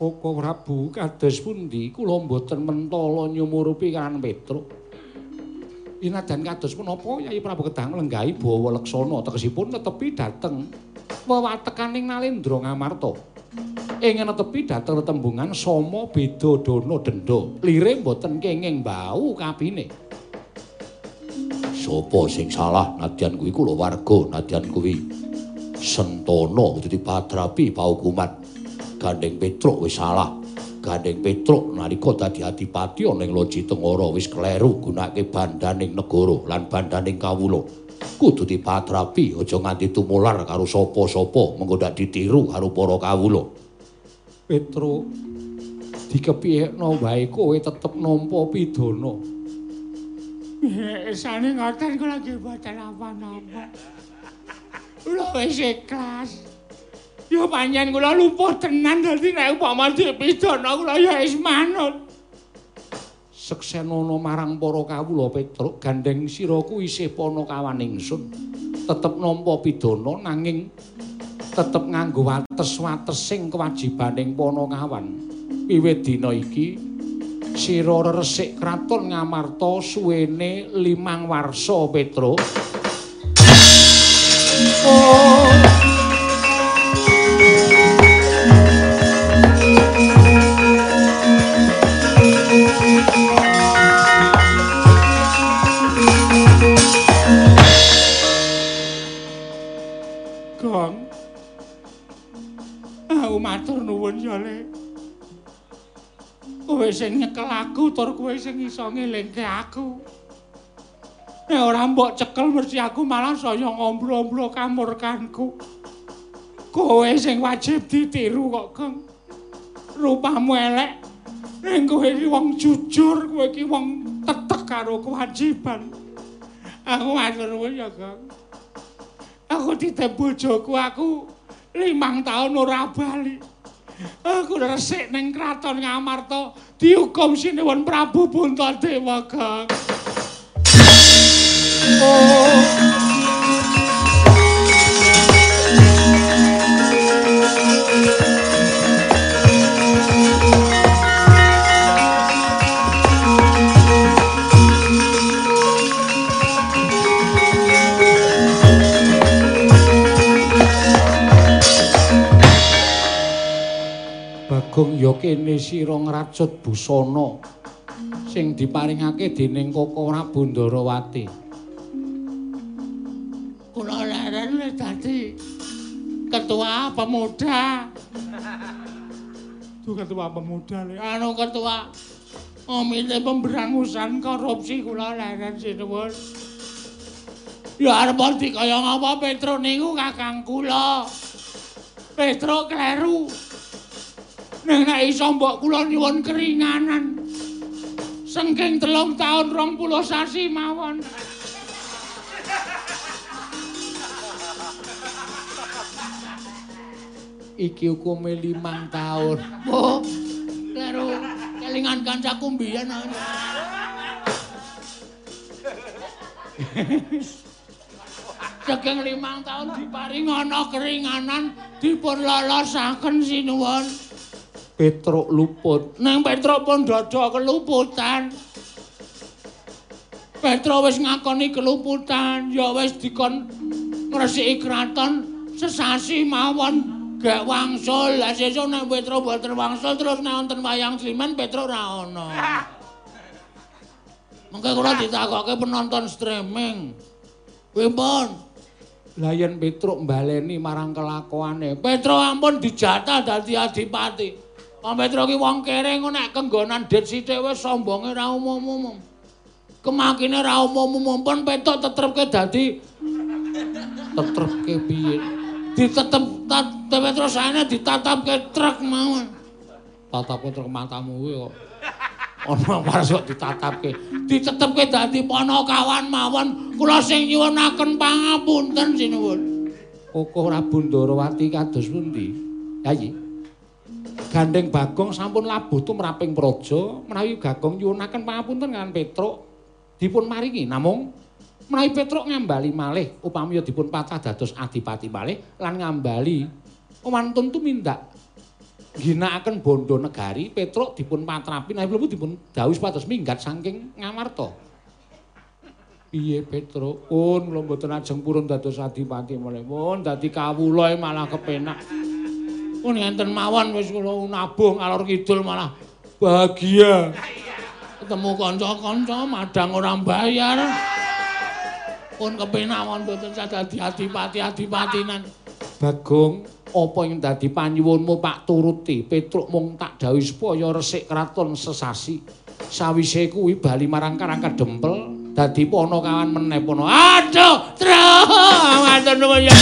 Koko Prabu kados pundi kula mboten mentala nyumurupi kan Petruk. Inadan kados punapa Yai Prabu Kedang lenggahi bawa leksana tegesipun netepi dhateng wewatekaning Nalendra Ngamarta. Ing netepi dhateng retembungan Soma Beda Dana Denda. Lire mboten kenging bau kabine. sapa sing salah nadyan kuwi kula warga nadyan kuwi Sentana dadi patrapi paukuman Gandeng Petruk wis salah Gandeng Petruk nalika dadi adipati ana ing Loji Tengara wis kleru gunake bandaning negara lan bandaning kawula kudu dipatrapi aja nganti tumular karo sapa-sapa mengko ndak ditiru karo para kawula Petruk dikepiyekno wae kowe tetep nampa pidana. Sane ngoten kula nggih boten apa-apa. Kula wis ikhlas. Ya panjen kula lumpuh tenan dadi nek upama dipidana kula ya wis manut. Seksenana marang para kawula Petruk gandeng sira kuwi isih panakawan ingsun. Tetep nampa pidana nanging tetep nganggo wates-watesing kewajibaning panakawan. Wiwit dina iki sira resik kraton Ngamarta suwene limang warsa Petruk. Oh. Nuwun ya, Le. Kowe sing nyekel aku tur kowe sing iso ngelingke aku. Nek ora mbok cekel mesti aku malah saya ngombro-ombro kamurkanku. Kowe sing wajib ditiru kok, Gong. Rupamu elek. Ning kowe iki wong jujur, kowe iki wong tetek karo kewajiban. Aku matur nuwun ya, Gong. Aku ditep bojoku aku limang tahun ora bali. Aku resik ning kraton Ngamarta dihukum sinuwun Prabu Puntadewa, Kang. Oh. Bagong ya kene sira ngracut busana sing diparingake dening Koko Rabundarawati. Kula leren dadi ketua pemuda. Tuh ketua pemuda le. Anu ketua komite pemberangusan korupsi kula leren sinuwun. Ya arep dikaya ngapa Petro niku kakang kula. Petro kleru. Nek nek iso mbok kula nyuwun keringanan. Sengking telung tahun rong puluh sasi mawon. Iki hukume limang tahun. Oh, karo kelingan kancaku mbiyen. Saking limang tahun diparing ana keringanan dipun lolosaken sinuwun. Petruk luput. Neng Petruk pun dada keluputan. Petruk wis ngakoni keluputan, ya wis dikon ngresiki kraton sesasi mawon gak wangsul. Lah sesuk nek Petruk boten wangsul terus nek wonten wayang Sliman Petruk ra ono. Mengke kula ditakoke penonton streaming. Pimpun? Lah yen Petruk mbaleni marang kelakuane, Petruk ampun dijatah dadi adipati. Petro ki wong kere ngono nek kenggonan dit sithik wis sombonge ra umum-umum. Kemakine ra umum-umum pun petok tetrepke dadi tetrepke piye? Ditetep Petro saene ditatapke truk mawon. Tatapke truk matamu kuwi kok. Ana waras kok ditatapke. Ditetepke dadi panakawan mawon. Kula sing nyuwunaken pangapunten sinuwun. Koko Rabundarawati kados pundi? Yayi. Gandeng Bagong sampun labuh tumraping praja menawi Gagong nyuwunaken pangapunten kan Petruk dipun maringi namung menawi Petruk ngambali malih upami dipun patah dados adipati malih lan ngambali wantun tumindak ginakaken bondo negari Petruk dipun patrapi nawi mlebu dipun dawuh supados minggat saking Ngamarta. Piye Petruk? Pun kula mboten ajeng purun dados adipati malih. Pun dadi kawula malah kepenak Pun enten mawon wis kula nabung alor kidul malah bahagia. Ketemu kanca-kanca madang ora bayar. Pun kepenak mon mboten dadi adipati-adipatinan. Bagong, apa ing dadi panyuwunmu Pak turuti? Petruk mung tak dawuhi supaya resik kraton sesasi. Sawise kuwi bali marang Karang Kedempel dadi pono kawan meneh pono. Aduh, tru. Matur nuwun ya.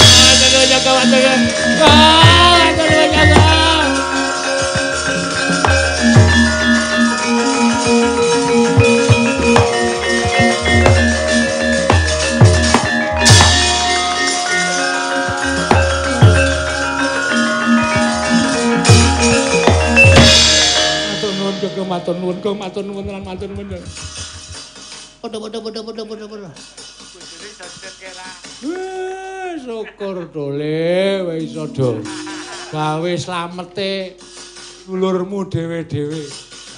Matur nuwun Kang, matur nuwun lan matur nuwun. Ya. Padha padha padha padha padha padha. Wih, syukur dole wis iso do. Gawe slamete dulurmu dhewe-dhewe.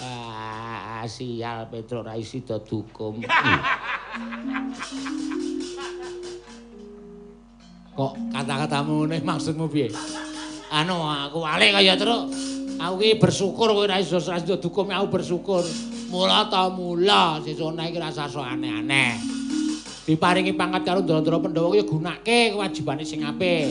Ah, sial Petro ra isi do dukum. Kok kata-katamu ngene maksudmu piye? Anu aku wale kaya terus. Aku ki bersyukur kowe ra iso ra iso dukum aku bersyukur. Mula ta mula sesone iki rasa sok aneh-aneh. Diparingi pangkat karo Ndara Pandhawa ya gunake kewajibane sing apik.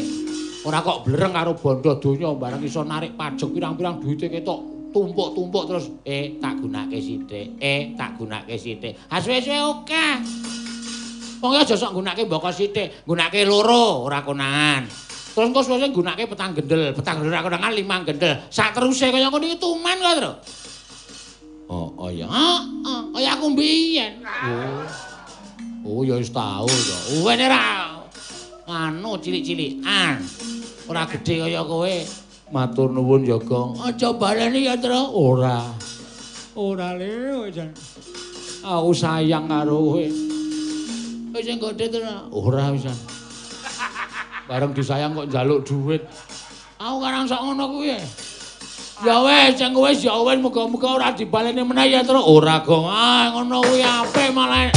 Ora kok blereng karo bondo donya bareng iso narik pajak pirang-pirang duwite ketok tumpuk-tumpuk terus eh tak gunake sithik, eh tak gunake sithik. Ha suwe-suwe oke. Wong aja sok gunake mboko sithik, gunake loro ora konangan. Terus engko suwe-suwe gunake petang gendel, petang gendel ora konangan limang gendel. Sak teruse kaya ngono iki tuman kok, Tru. Oh, oh ya. Heeh, kaya aku mbiyen. Oh. Oh, ya wis tau to. Uwene ra anu cilik-cilikan. Ora gedhe kaya kowe. Matur nuwun ya, Gong. Aja baleni ya, Tru. Ora. Ora le, jan. Aku sayang karo kowe. Wis sing gedhe to. Ora wis. Bareng disayang kok njaluk dhuwit. Aku karang sok ngono kuwi. Ya wis, sing wis ya wis muga-muga ora dibaleni meneh ya, Tru. Ora, Gong. Ah, ngono kuwi apik malah